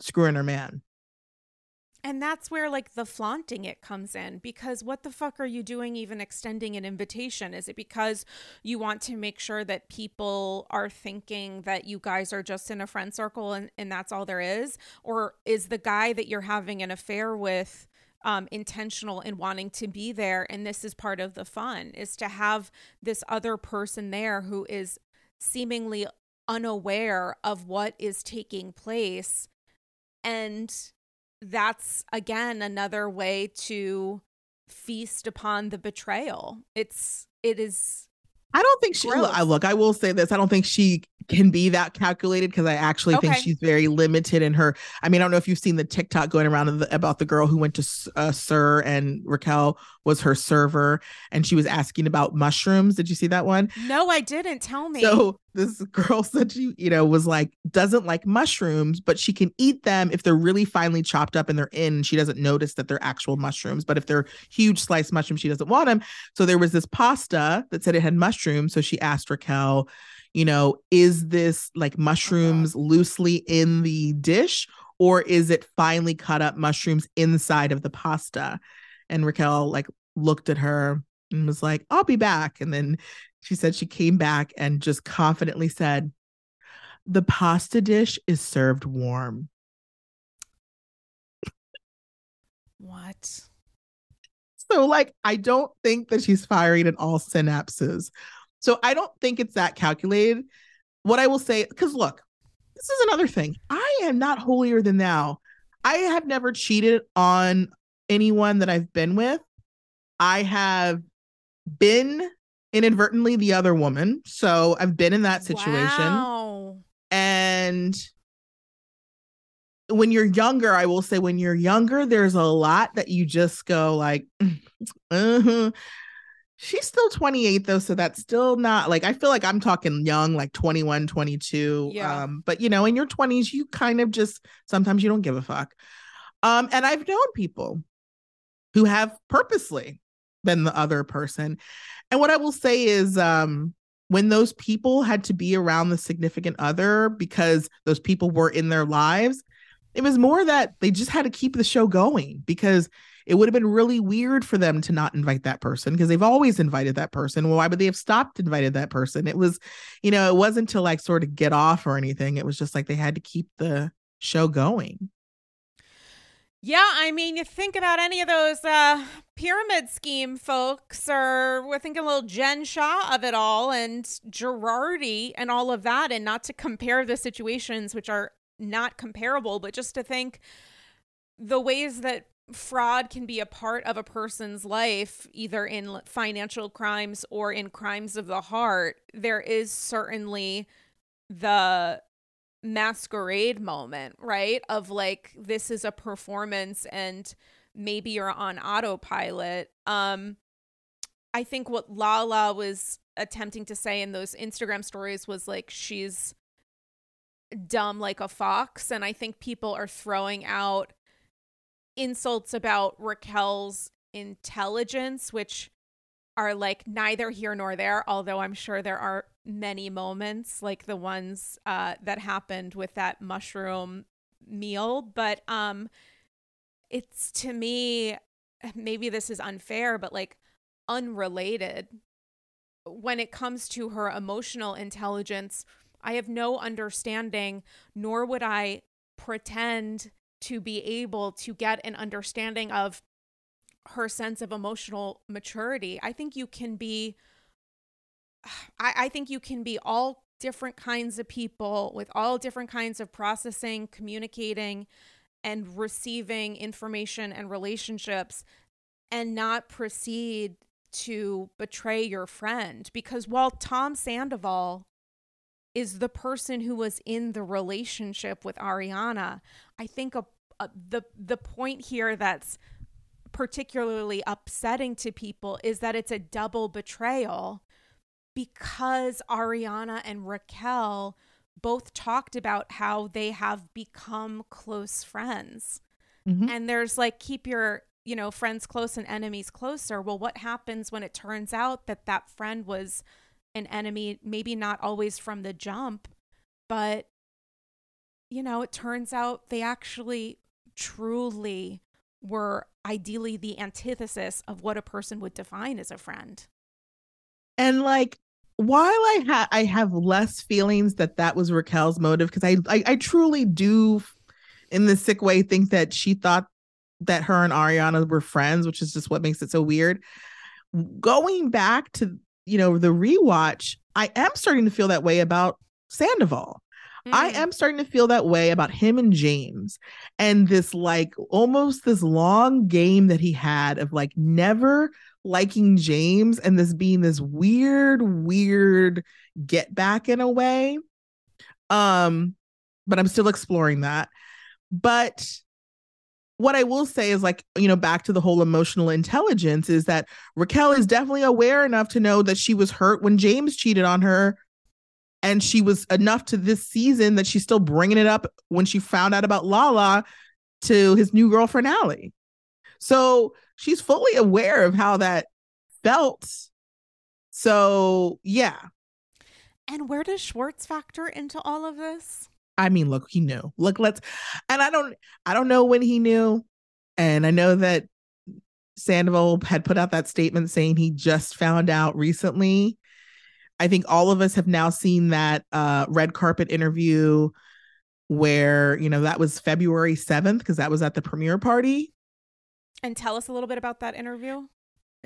screwing her man. And that's where like the flaunting it comes in because what the fuck are you doing even extending an invitation? Is it because you want to make sure that people are thinking that you guys are just in a friend circle and, and that's all there is? Or is the guy that you're having an affair with um, intentional in wanting to be there. And this is part of the fun is to have this other person there who is seemingly unaware of what is taking place. And that's again another way to feast upon the betrayal. It's, it is I don't think she. Look, I look. I will say this. I don't think she can be that calculated because I actually okay. think she's very limited in her. I mean, I don't know if you've seen the TikTok going around the, about the girl who went to uh, SUR and Raquel was her server, and she was asking about mushrooms. Did you see that one? No, I didn't. Tell me. So this girl (laughs) said she, you know, was like, doesn't like mushrooms, but she can eat them if they're really finely chopped up and they're in. She doesn't notice that they're actual mushrooms, but if they're huge sliced mushrooms, she doesn't want them. So there was this pasta that said it had mushrooms. So she asked Raquel, you know, is this like mushrooms uh-huh. loosely in the dish or is it finely cut up mushrooms inside of the pasta? And Raquel like looked at her and was like, I'll be back. And then she said she came back and just confidently said, The pasta dish is served warm. What? So, like, I don't think that she's firing at all synapses. So, I don't think it's that calculated. What I will say, because look, this is another thing. I am not holier than thou. I have never cheated on anyone that I've been with. I have been inadvertently the other woman. So I've been in that situation. Wow. And when you're younger, I will say when you're younger, there's a lot that you just go like, (laughs) uh-huh. she's still 28 though. So that's still not like, I feel like I'm talking young, like 21, 22. Yeah. Um, but you know, in your 20s, you kind of just, sometimes you don't give a fuck. Um, and I've known people who have purposely been the other person. And what I will say is um when those people had to be around the significant other because those people were in their lives, it was more that they just had to keep the show going because it would have been really weird for them to not invite that person because they've always invited that person. Well, why would they have stopped invited that person? It was, you know, it wasn't to like sort of get off or anything. It was just like they had to keep the show going. Yeah, I mean, you think about any of those uh, pyramid scheme folks, or we're thinking a little Jen Shah of it all, and Girardi and all of that, and not to compare the situations, which are not comparable, but just to think the ways that fraud can be a part of a person's life, either in financial crimes or in crimes of the heart, there is certainly the masquerade moment, right? Of like this is a performance and maybe you're on autopilot. Um I think what Lala was attempting to say in those Instagram stories was like she's dumb like a fox and I think people are throwing out insults about Raquel's intelligence which are like neither here nor there although I'm sure there are many moments like the ones uh, that happened with that mushroom meal but um it's to me maybe this is unfair but like unrelated. When it comes to her emotional intelligence i have no understanding nor would i pretend to be able to get an understanding of her sense of emotional maturity. I think you can be I, I think you can be all different kinds of people with all different kinds of processing, communicating, and receiving information and relationships and not proceed to betray your friend. Because while Tom Sandoval is the person who was in the relationship with Ariana, I think a, a, the the point here that's particularly upsetting to people is that it's a double betrayal because Ariana and Raquel both talked about how they have become close friends. Mm-hmm. And there's like, keep your, you know, friends close and enemies closer. Well, what happens when it turns out that that friend was an enemy, maybe not always from the jump, but, you know, it turns out they actually truly were ideally the antithesis of what a person would define as a friend. And like while I have I have less feelings that that was Raquel's motive because I, I I truly do in the sick way think that she thought that her and Ariana were friends, which is just what makes it so weird. Going back to you know the rewatch, I am starting to feel that way about Sandoval. Mm. I am starting to feel that way about him and James and this like almost this long game that he had of like never liking James and this being this weird, weird get back in a way. Um, but I'm still exploring that. But what I will say is like, you know, back to the whole emotional intelligence is that Raquel is definitely aware enough to know that she was hurt when James cheated on her And she was enough to this season that she's still bringing it up when she found out about Lala to his new girlfriend, Allie. So she's fully aware of how that felt. So, yeah. And where does Schwartz factor into all of this? I mean, look, he knew. Look, let's and I don't I don't know when he knew. And I know that Sandoval had put out that statement saying he just found out recently. I think all of us have now seen that uh, red carpet interview where, you know, that was February 7th because that was at the premiere party. And tell us a little bit about that interview.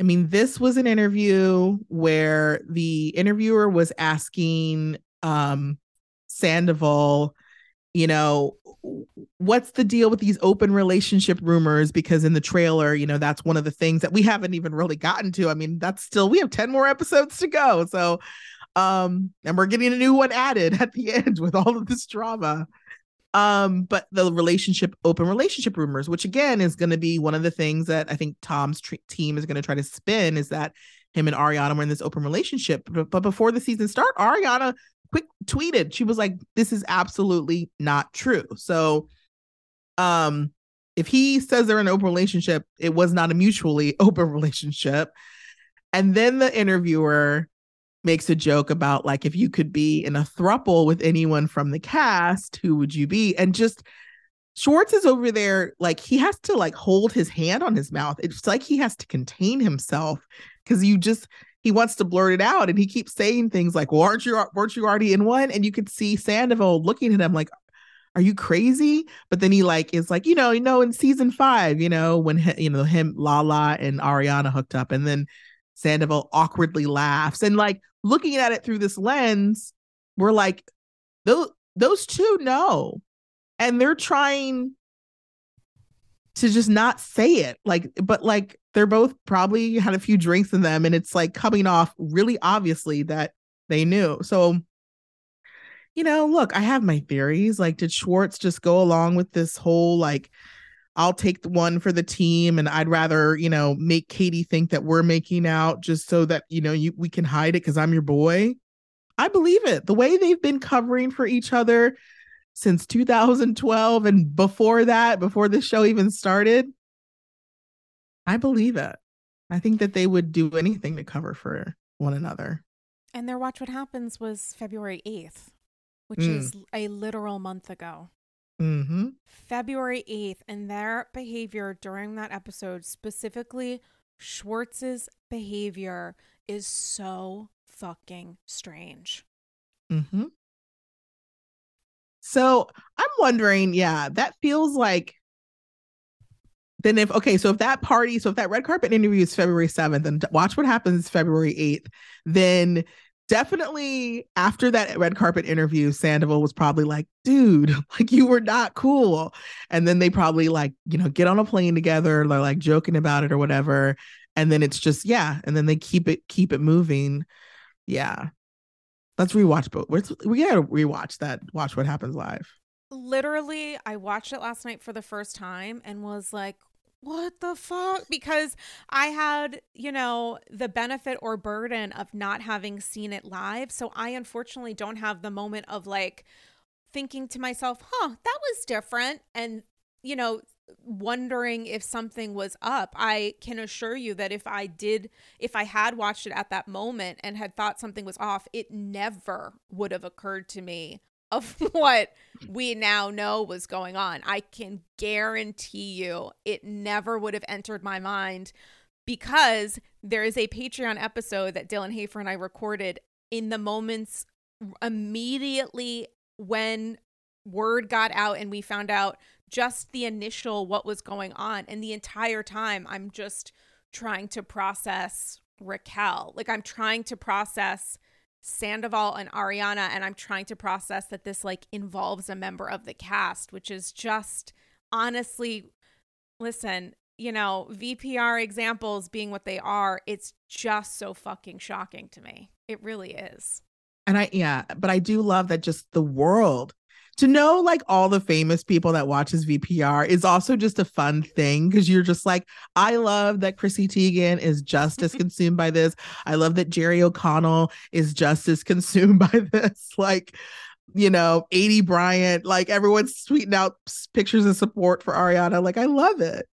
I mean, this was an interview where the interviewer was asking um, Sandoval, you know, what's the deal with these open relationship rumors? Because in the trailer, you know, that's one of the things that we haven't even really gotten to. I mean, that's still, we have 10 more episodes to go. So, um, and we're getting a new one added (laughs) at the end with all of this drama. Um, but the relationship, open relationship rumors, which again is going to be one of the things that I think Tom's team is going to try to spin is that him and Ariana were in this open relationship. But, but before the season start, Ariana quick tweeted she was like this is absolutely not true so um if he says they're in an open relationship it was not a mutually (laughs) open relationship and then the interviewer makes a joke about like if you could be in a thruple with anyone from the cast who would you be and just Schwartz is over there like he has to like hold his hand on his mouth. It's like he has to contain himself because you just he wants to blurt it out and he keeps saying things like, well, aren't you weren't you already in one? And you could see Sandoval looking at him like, are you crazy? But then he like is like, you know, you know, in season five, you know, when he, you know him, Lala and Ariana hooked up, and then Sandoval awkwardly laughs. And like looking at it through this lens, we're like, those those two know, and they're trying to just not say it. Like but like they're both probably had a few drinks in them and it's like coming off really obviously that they knew. So you know look i have my theories. Like did schwartz just go along with this whole like i'll take the one for the team and i'd rather you know make katie think that we're making out just so that you know you we can hide it because i'm your boy i believe it the way they've been covering for each other since 2012 and before that, before the show even started. I believe it. I think that they would do anything to cover for one another. And their Watch What Happens was February 8th, which mm. is a literal month ago. Mm-hmm. February 8th, and their behavior during that episode, specifically Schwartz's behavior, is so fucking strange. Mm-hmm. So I'm wondering, yeah, that feels like then if okay, so if that party, so if that red carpet interview is February 7th and watch what happens February 8th, then definitely after that red carpet interview, Sandoval was probably like, dude, (laughs) like you were not cool. And then they probably like, you know, get on a plane together, they're like joking about it or whatever. And then it's just, yeah. And then they keep it, keep it moving. Yeah. Let's rewatch both. We gotta rewatch that. Watch what happens live. Literally, I watched it last night for the first time and was like, what the fuck? Because I had, you know, the benefit or burden of not having seen it live. So I unfortunately don't have the moment of like thinking to myself, huh, that was different. And, you know, wondering if something was up. I can assure you that if I did, if I had watched it at that moment and had thought something was off, it never would have occurred to me of (laughs) what we now know was going on. I can guarantee you it never would have entered my mind because there is a Patreon episode that Dylan Hafer and I recorded in the moments immediately when word got out and we found out just the initial what was going on. And the entire time, I'm just trying to process Raquel. Like, I'm trying to process Sandoval and Ariana, and I'm trying to process that this like involves a member of the cast, which is just honestly, listen, you know, VPR examples being what they are, it's just so fucking shocking to me. It really is. And I, yeah, but I do love that just the world to know like all the famous people that watches VPR is also just a fun thing because you're just like, I love that Chrissy Teigen is just as (laughs) consumed by this. I love that Jerry O'Connell is just as consumed (laughs) by this. Like, you know, Aidy Bryant, like everyone's tweeting out pictures of support for Ariana. Like, I love it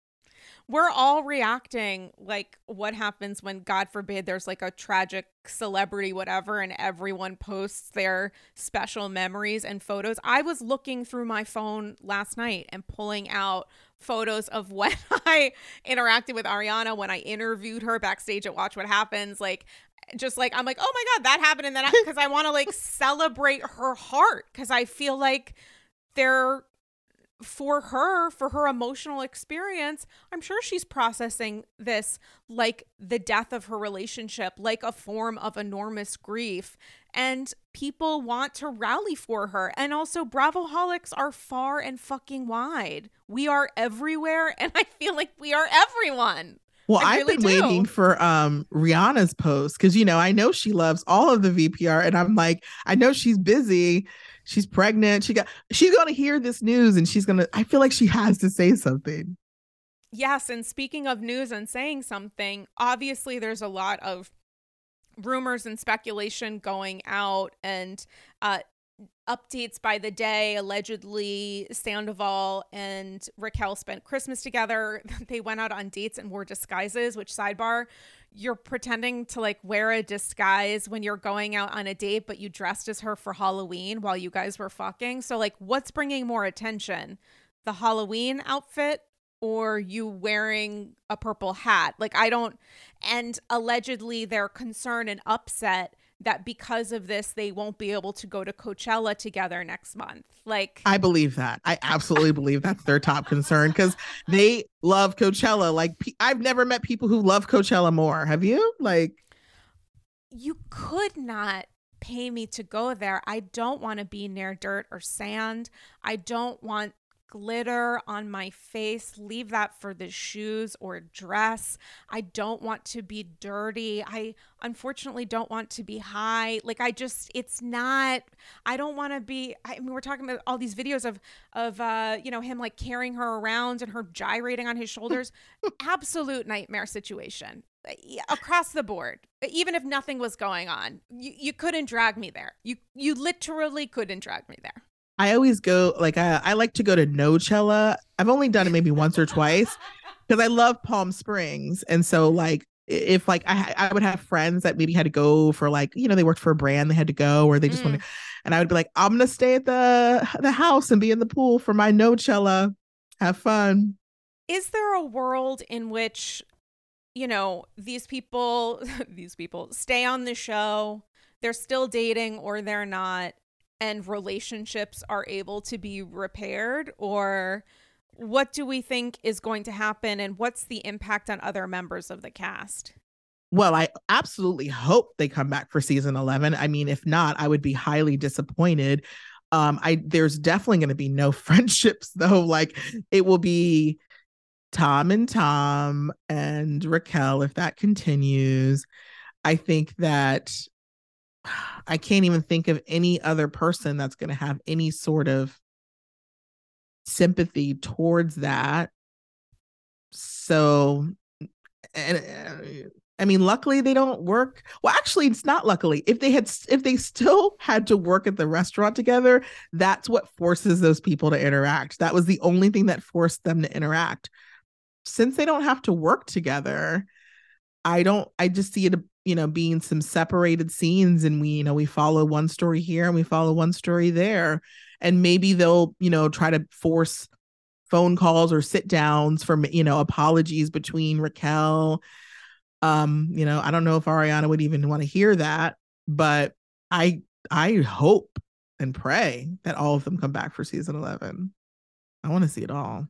we're all reacting like what happens when god forbid there's like a tragic celebrity whatever and everyone posts their special memories and photos. I was looking through my phone last night and pulling out photos of (laughs) when i interacted with ariana when i interviewed her backstage at watch what happens like just like i'm like oh my god that happened and then because I, want to like (laughs) celebrate her heart because i feel like they're for her, for her emotional experience, I'm sure she's processing this like the death of her relationship, like a form of enormous grief. And people want to rally for her. And also, Bravoholics are far and fucking wide. We are everywhere. (laughs) And I feel like we are everyone. Well, I have really been do. waiting for um Rihanna's post because you know I know she loves all of the VPR, and I'm like, I know she's busy, she's pregnant. She got she's gonna hear this news and she's gonna I feel like she has to say something. Yes, and speaking of news and saying something, obviously there's a lot of rumors and speculation going out and uh updates by the day. Allegedly, Sandoval and Raquel spent Christmas together. (laughs) They went out on dates and wore disguises, which sidebar you're pretending to like wear a disguise when you're going out on a date, but you dressed as her for Halloween while you guys were fucking. So, like, what's bringing more attention? The Halloween outfit or you wearing a purple hat? Like, I don't. And allegedly, their concern and upset that because of this they won't be able to go to Coachella together next month. Like I believe that. I absolutely believe that's their top concern cuz they love Coachella. Like I've never met people who love Coachella more. Have you? Like you could not pay me to go there. I don't want to be near dirt or sand. I don't want glitter on my face. Leave that for the shoes or dress. I don't want to be dirty. I unfortunately don't want to be high. Like I just it's not I don't want to be I mean we're talking about all these videos of of uh you know him like carrying her around and her gyrating on his shoulders. (laughs) Absolute nightmare situation across the board even if nothing was going on you, you couldn't drag me there you you literally couldn't drag me there I always go like I, I like to go to Nochella. I've only done it maybe once or twice because I love Palm Springs, and so like if like I I would have friends that maybe had to go for like you know they worked for a brand they had to go or they just mm. wanted, and I would be like I'm gonna stay at the the house and be in the pool for my Nochella, have fun. Is there a world in which you know these people (laughs) these people stay on the show? They're still dating or they're not and relationships are able to be repaired? Or what do we think is going to happen and what's the impact on other members of the cast? Well i absolutely hope they come back for season 11 i mean if not i would be highly disappointed. Um i there's definitely going to be no (laughs) friendships though. Like it will be tom and tom and raquel if that continues. I think that I can't even think of any other person that's going to have any sort of sympathy towards that. So, and uh, I mean, luckily they don't work. Well, actually, it's not luckily. If they had, if they still had to work at the restaurant together, that's what forces those people to interact. That was the only thing that forced them to interact. Since they don't have to work together, I don't, I just see it you know being some separated scenes and we you know we follow one story here and we follow one story there. And maybe they'll you know try to force phone calls or sit downs for you know apologies between Raquel um you know I don't know if Ariana would even want to hear that but I I hope and pray that all of them come back for season 11 I want to see it all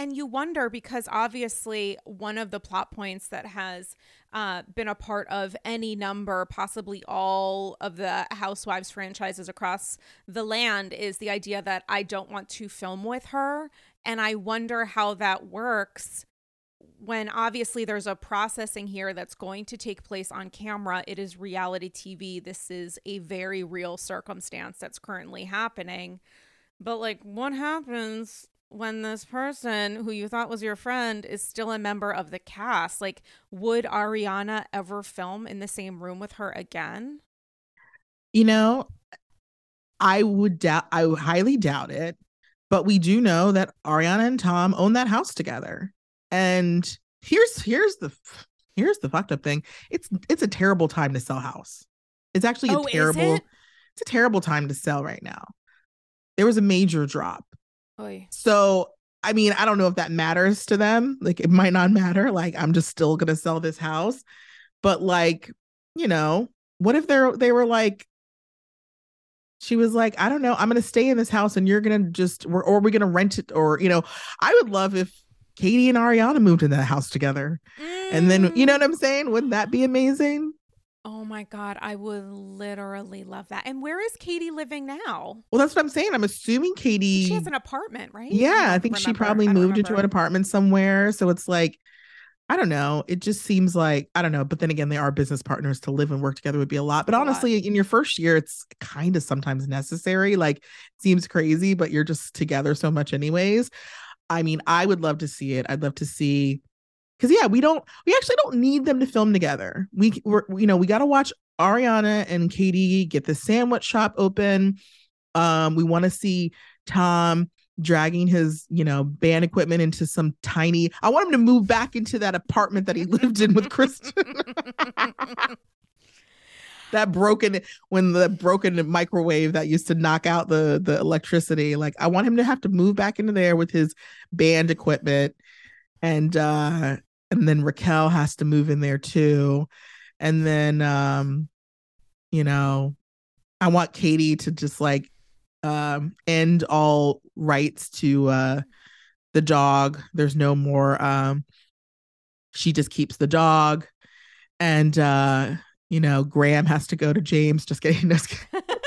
and you wonder because obviously one of the plot points that has uh, been a part of any number, possibly all of the Housewives franchises across the land is the idea that I don't want to film with her. And I wonder how that works when obviously there's a processing here that's going to take place on camera. It is reality TV. This is a very real circumstance that's currently happening But like, what happens when this person who you thought was your friend is still a member of the cast? Like, would Ariana ever film in the same room with her again? You know, I would doubt, I would highly doubt it. But we do know that Ariana and Tom own that house together. And here's here's the here's the fucked up thing. It's it's a terrible time to sell house. It's actually Oh, a is terrible it? it's a terrible time to sell right now. There was a major drop. Oy. So I mean, I don't know if that matters to them. Like it might not (laughs) matter. Like I'm just still gonna sell this house. But like, you know, what if they're they were like she was like, I don't know, I'm gonna stay in this house and you're gonna just or, are we're gonna rent it, or you know, I would love if Katie and Ariana moved in that house together. And then you know mm. what I'm saying? Wouldn't that be amazing? Oh my God, I would literally love that. And where is Katie living now? Well, that's what I'm saying. I'm assuming Katie She has an apartment, right? Yeah, I don't think she probably I moved into an apartment somewhere. So it's like, I don't know. It just seems like, I don't know. But then again, they are business partners to live and work together would be a lot. But a lot. honestly, in your first year, it's kind of sometimes necessary. Like, seems crazy, but you're just together so much, anyways. I mean, I would love to see it. I'd love to see, because yeah, we don't, we actually don't need them to film together. We, we're, you know, we got to watch Ariana and Katie get the sandwich shop open. Um, we want to see Tom dragging his, you know, band equipment into some tiny. I want him to move back into that apartment that he lived in with Kristen. (laughs) that broken when the broken microwave that used to knock out the the electricity. Like I want him to have to move back into there with his band equipment, and uh and then Raquel has to move in there too, and then um, you know, I want Katie to just like um end all rights to uh the dog. There's no more um she just keeps the dog and uh you know Graham has to go to James just kidding no, (laughs) just kidding. (laughs)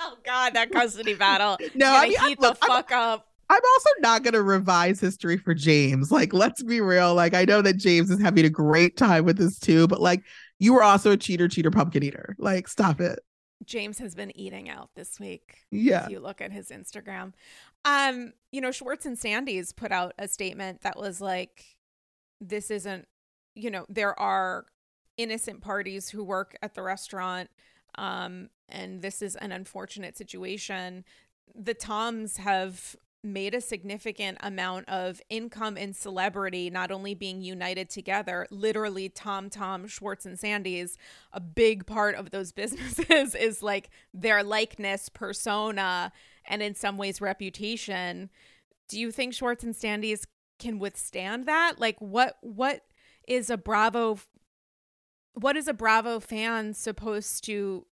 oh God, that custody battle. no I mean, heat look, the I'm, fuck up. I'm also not gonna revise history for James like let's be real like I know that James is having a great time with this too but like you were also a cheater cheater pumpkin eater like stop it James has been eating out this week. yeah If you look at his Instagram, um, you know, Schwartz and Sandy's put out a statement that was like, "This isn't, you know, there are innocent parties who work at the restaurant, um, and this is an unfortunate situation." The Toms have made a significant amount of income and celebrity not only being united together literally tom tom schwartz and sandy's a big part of those (laughs) businesses is like their likeness persona and in some ways reputation. Do you think schwartz and sandy's can withstand that? Like what what is a bravo what is a bravo fan supposed to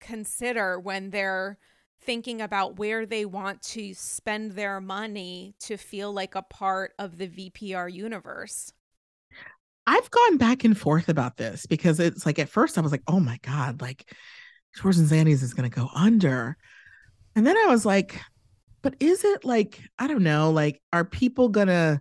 consider when they're thinking about where they want to spend their money to feel like a part of the VPR universe. I've gone back and forth about this because it's like at first I was like, oh my God, like Schwartz and Sandy's is gonna go under. And then I was like, but is it like, I don't know, like, are people gonna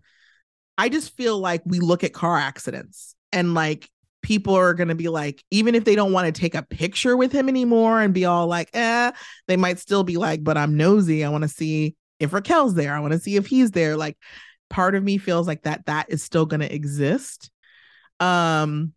I just feel like we look at car accidents and like people are gonna be like, even if they don't want to take a picture with him anymore and be all like, eh, they might still be like, but I'm nosy. I want to see if Raquel's there. I want to see if he's there. Like part of me feels like that that is still gonna exist um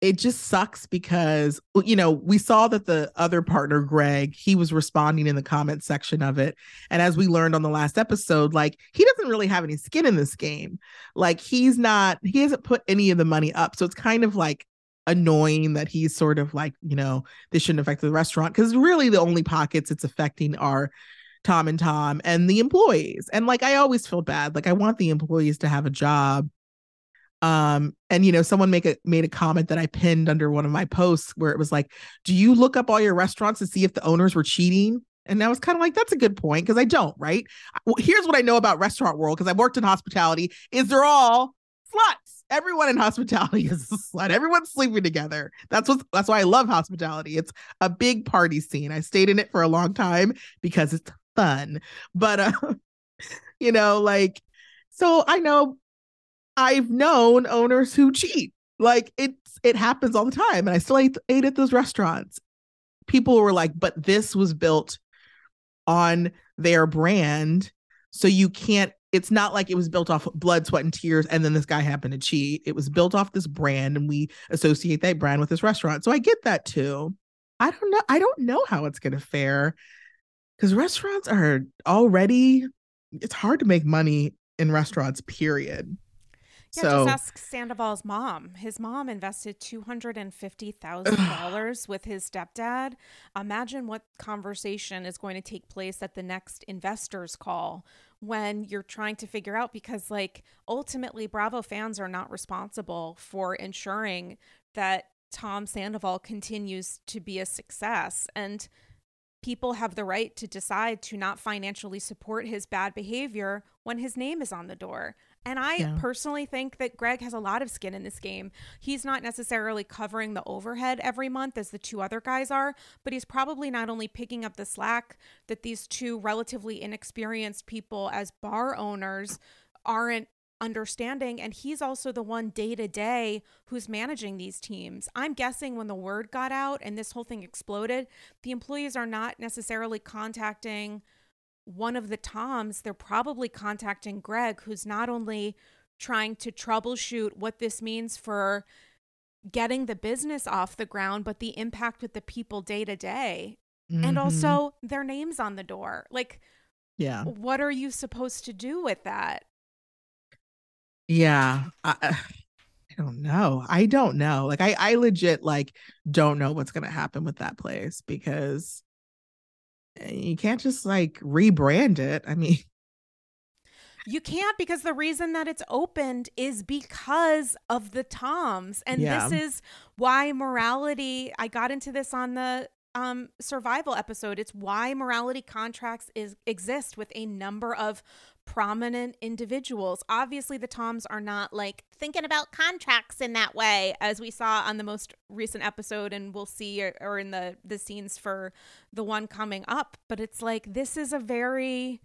it just sucks because you know we saw that the other partner greg he was responding in the comment section of it. And as we learned on the last episode like he doesn't really have any skin in this game. Like he's not he hasn't put any of the money up. So it's kind of like annoying that he's sort of like you know this shouldn't affect the restaurant because really the only pockets it's affecting are tom and tom and the employees. And like i always feel bad. Like i want the employees to have a job um and you know someone make a made a comment that i pinned under one of my posts where it was like do you look up all your restaurants to see if the owners were cheating? And i was kind of like that's a good point because i don't right? Here's what i know about restaurant world because i've worked in hospitality is they're all sluts. Everyone in hospitality (laughs) is a slut. Everyone's sleeping together. That's what that's why i love hospitality. It's a big party scene. I stayed in it for a long time because it's fun. But uh (laughs) you know like so i know I've known owners who cheat. Like it's it happens all the time. And I still ate, ate at those restaurants. People were like, but this was built on their brand. So you can't, it's not like it was built off blood, sweat, and tears, and then this guy happened to cheat. It was built off this brand, and we associate that brand with this restaurant. So I get that too. I don't know. I don't know how it's gonna fare because restaurants are already it's hard to make money in restaurants, period. Yeah, so, just ask Sandoval's mom. His mom invested two hundred and fifty thousand dollars with his stepdad. Imagine what conversation is going to take place at the next investors call when you're trying to figure out because, like, ultimately, Bravo fans are not responsible for ensuring that Tom Sandoval continues to be a success and people have the right to decide to not financially support his bad behavior when his name is on the door. And I yeah. personally think that Greg has a lot of skin in this game. He's not necessarily covering the overhead every month as the two other guys are, but he's probably not only picking up the slack that these two relatively inexperienced people as bar owners aren't understanding and he's also the one day to day who's managing these teams. I'm guessing when the word got out and this whole thing exploded, the employees are not necessarily contacting one of the Toms, they're probably contacting Greg who's not only trying to troubleshoot what this means for getting the business off the ground, but the impact with the people day to day. And mm-hmm. also their names on the door. Like yeah. What are you supposed to do with that? Yeah. I, I don't know. I don't know. Like I I legit like don't know what's going to happen with that place because you can't just like rebrand it. I mean, (laughs) you can't because the reason that it's opened is because of the Toms. And yeah. this is why morality, I got into this on the um, survival episode. It's why morality contracts is exist with a number of prominent individuals. Obviously, the Toms are not like thinking about contracts in that way, as we saw on the most recent episode, and we'll see or, or in the the scenes for the one coming up. But it's like this is a very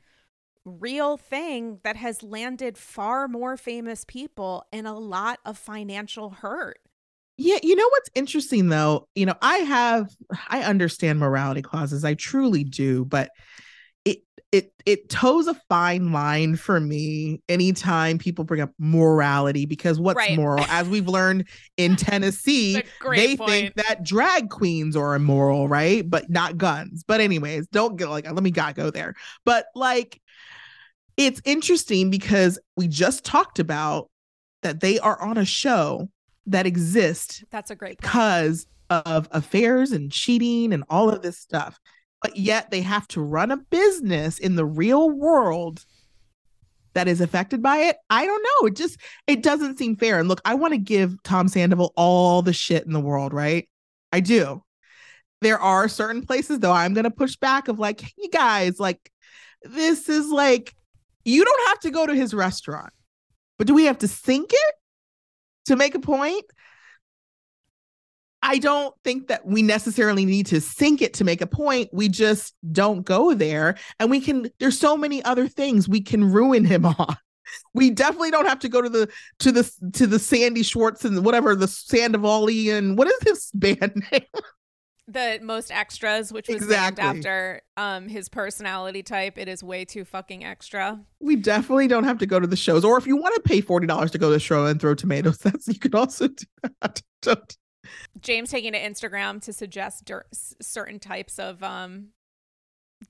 real thing that has landed far more famous people in a lot of financial hurt. Yeah, you know what's interesting though? You know, I have I understand morality clauses. I truly do, but it it it toes a fine line for me anytime people bring up morality because what's right. moral as we've learned in (laughs) Tennessee they point. think that drag queens are immoral right but not guns but anyways don't get like let me not go there but like it's interesting because we just talked about that they are on a show that exists that's a great point. because of affairs and cheating and all of this stuff but yet they have to run a business in the real world that is affected by it. I don't know. It just it doesn't seem fair. And look, I want to give Tom Sandoval all the shit in the world, right? I do. There are certain places though I'm going to push back of like, "Hey guys, like this is like you don't have to go to his restaurant. But do we have to sink it to make a point? I don't think that we necessarily need to sink it to make a point. We just don't go there. And we can, there's so many other things we can ruin him (laughs) on. We definitely don't have to go to the to the to the Sandy Schwartz and whatever the Sandivali and what is his (laughs) band name? The most extras, which was exactly. named after um his personality type. It is way too fucking extra. We definitely don't have to go to the shows. Or if you want to pay forty dollars to go to the show and throw tomatoes, (laughs) that's you can also do that. Don't James taking to Instagram to suggest dur- certain types of um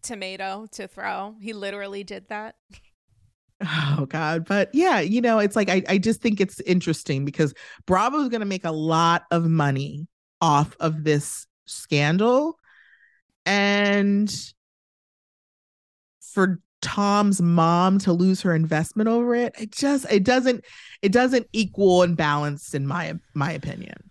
tomato to throw. He literally did that. Oh God. But yeah, you know, it's like I, I just think it's interesting because Bravo is gonna make a lot of money off of this scandal. And for Tom's mom to lose her investment over it, it just it doesn't it doesn't equal and balance in my my opinion.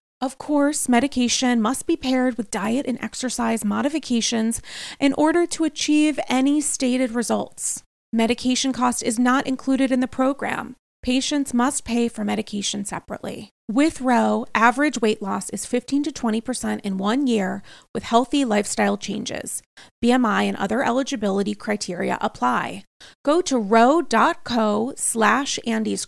Of course, medication must be paired with diet and exercise modifications in order to achieve any stated results. Medication cost is not included in the program. Patients must pay for medication separately. With Ro, average weight loss is 15 to 20% in one year with healthy lifestyle changes. BMI and other eligibility criteria apply. Go to ro.co slash Andy's.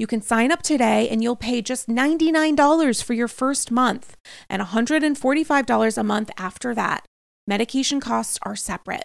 You can sign up today and you'll pay just $99 for your first month and $145 a month after that. Medication costs are separate.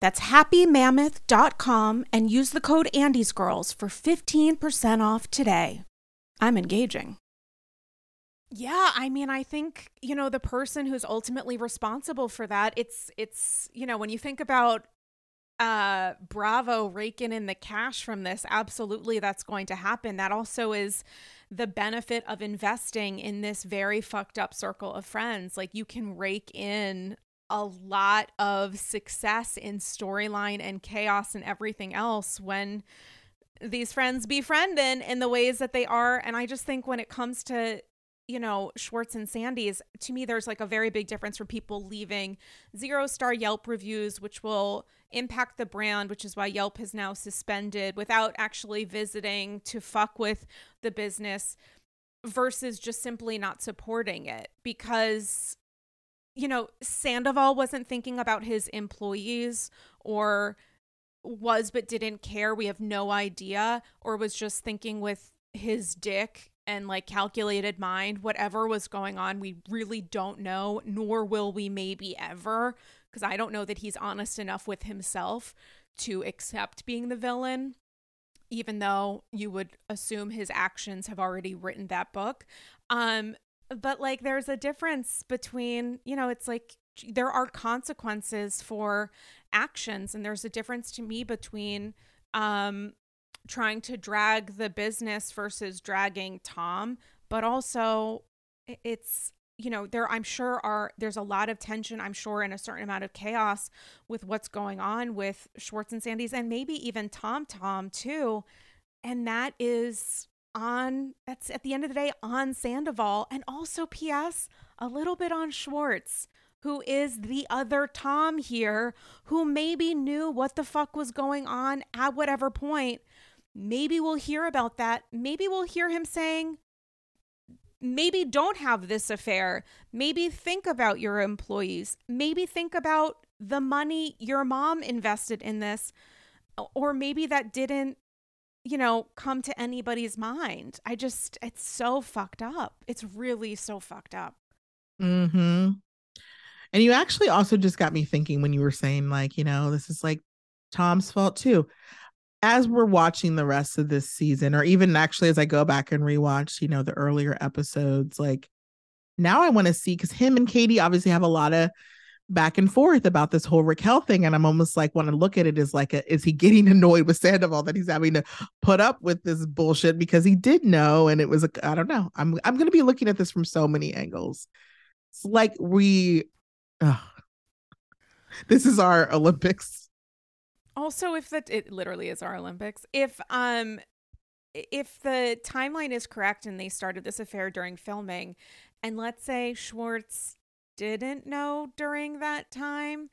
That's happymammoth.com and use the code Andy's Girls for 15% off today. I'm engaging. Yeah, I mean, I think, you know, the person who's ultimately responsible for that, it's it's, you know, when you think about uh Bravo raking in the cash from this, absolutely that's going to happen. That also is the benefit of investing in this very fucked up circle of friends. Like you can rake in a lot of success in storyline and chaos and everything else when these friends befriend in in the ways that they are. And i just think when it comes to you know schwartz and sandy's to me there's like a very big difference for people leaving zero star yelp reviews which will impact the brand which is why yelp has now suspended without actually visiting to fuck with the business versus just simply not supporting it. Because you know, Sandoval wasn't thinking about his employees or was but didn't care. We have no idea. Or was just thinking with his dick and like calculated mind, whatever was going on, we really don't know, nor will we maybe ever. Because I don't know that he's honest enough with himself to accept being the villain, even though you would assume his actions have already written that book. Um, but like there's a difference between you know it's like there are consequences for actions and there's a difference to me between um trying to drag the business versus dragging Tom but also it's you know there i'm sure are there's a lot of tension i'm sure and a certain amount of chaos with what's going on with schwartz and sandy's and maybe even tom tom too and that is on that's at the end of the day on Sandoval. And also PS a little bit on Schwartz who is the other Tom here who maybe knew what the fuck was going on at whatever point. Maybe we'll hear about that. Maybe we'll hear him saying maybe don't have this affair. Maybe think about your employees. Maybe think about the money your mom invested in this. Or maybe that didn't you know, come to anybody's mind. I just, it's so fucked up. It's really so fucked up. Hmm. And you actually also just got me thinking when you were saying, like, you know, this is like Tom's fault too. As we're watching the rest of this season, or even actually as I go back and rewatch, you know, the earlier episodes, like now I want to see because him and Katie obviously have a lot of back and forth about this whole Raquel thing. And I'm almost like, when I look at it as like, a, is he getting (laughs) annoyed with Sandoval that he's having to put up with this bullshit because he did know. And it was, I don't know. I'm, I'm going to be looking at this from so many angles. It's like we, this is our Olympics. Also, if that it literally is our Olympics. If um if the timeline is correct and they started this affair during filming, and let's say Schwartz didn't know during that time,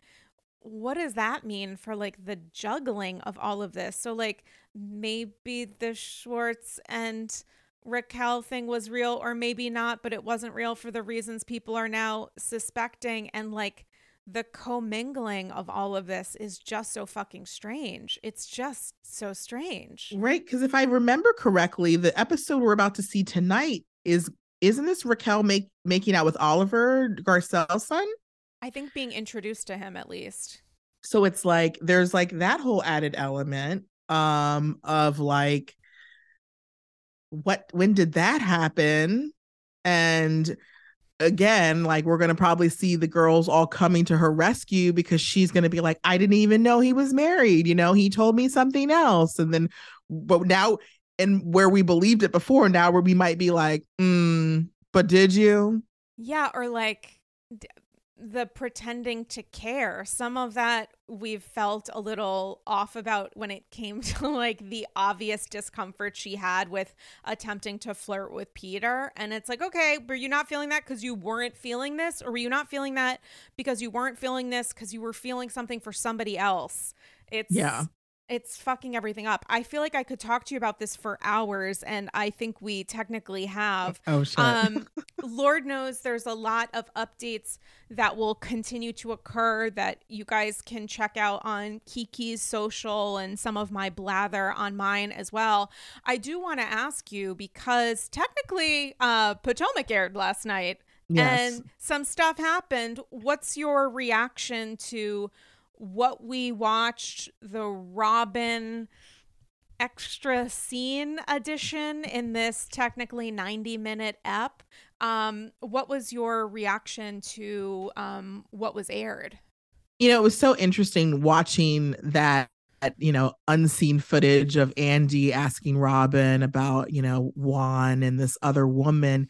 what does that mean for like the juggling of all of this? So like maybe the Schwartz and Raquel thing was real or maybe not, but it wasn't real for the reasons people are now suspecting and like the commingling of all of this is just so fucking strange. It's just so strange. Right, because if I remember correctly, the episode we're about to see tonight is isn't this Raquel make making out with Oliver Garcelle's son? I think being introduced to him at least. So it's like there's like that whole added element um of like what when did that happen? And again, like we're going to probably see the girls all coming to her rescue because she's going to be like, I didn't even know he was married. You know, he told me something else. And then, but now, and where we believed it before, now where we might be like, mm, but did you? Yeah. Or like, the pretending to care. Some of that we've felt a little off about when it came (laughs) to like the obvious discomfort she had with attempting to flirt with Peter. And it's like, okay, were you not feeling that because you weren't feeling this? Or were you not feeling that because you weren't feeling this because you were feeling something for somebody else? It's yeah it's fucking everything up. I feel like I could talk to you about this for hours, and I think we technically have. Oh shit! Um, (laughs) Lord knows there's a lot of updates that will continue to occur that you guys can check out on Kiki's social and some of my blather on mine as well. I do want to ask you because technically, uh, Potomac aired last night, yes. and some stuff happened. What's your reaction to? What we watched the Robin extra scene edition in this technically 90 minute ep. Um what was your reaction to um what was aired? You know it was so interesting watching that you know unseen footage of andy asking robin about you know juan and this other woman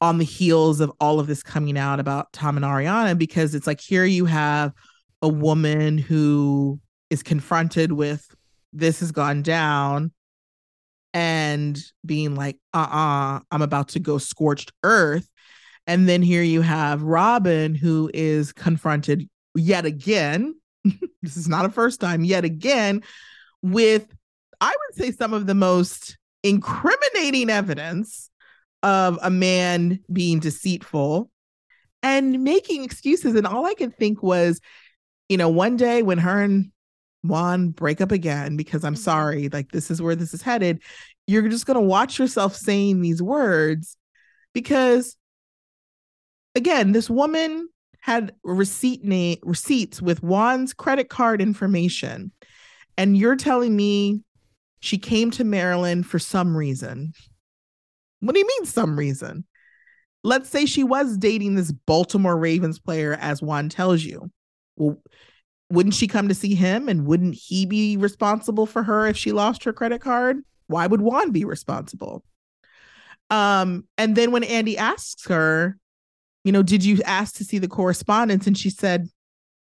on the heels of all of this coming out about tom and ariana because it's like here you have a woman who is confronted with this has gone down and being like, uh uh-uh, uh, i am about to go scorched earth. And then here you have Robin, who is confronted yet again. (laughs) this is not a first time, yet again, with, I would say, some of the most incriminating evidence of a man being deceitful and making excuses. And all I could think was, you know, one day when her and Juan break up again, because I'm mm-hmm. sorry, like this is where this is headed, you're just going to watch yourself saying these words because, again, this woman had receipt name receipts with Juan's credit card information, and you're telling me she came to Maryland for some reason. What do you mean, some reason? Let's say she was dating this Baltimore Ravens player, as Juan tells you well wouldn't she come to see him? And wouldn't he be responsible for her if she lost her credit card? Why would juan be responsible? Um and then when andy asks her you know did you ask to see the correspondence? And she said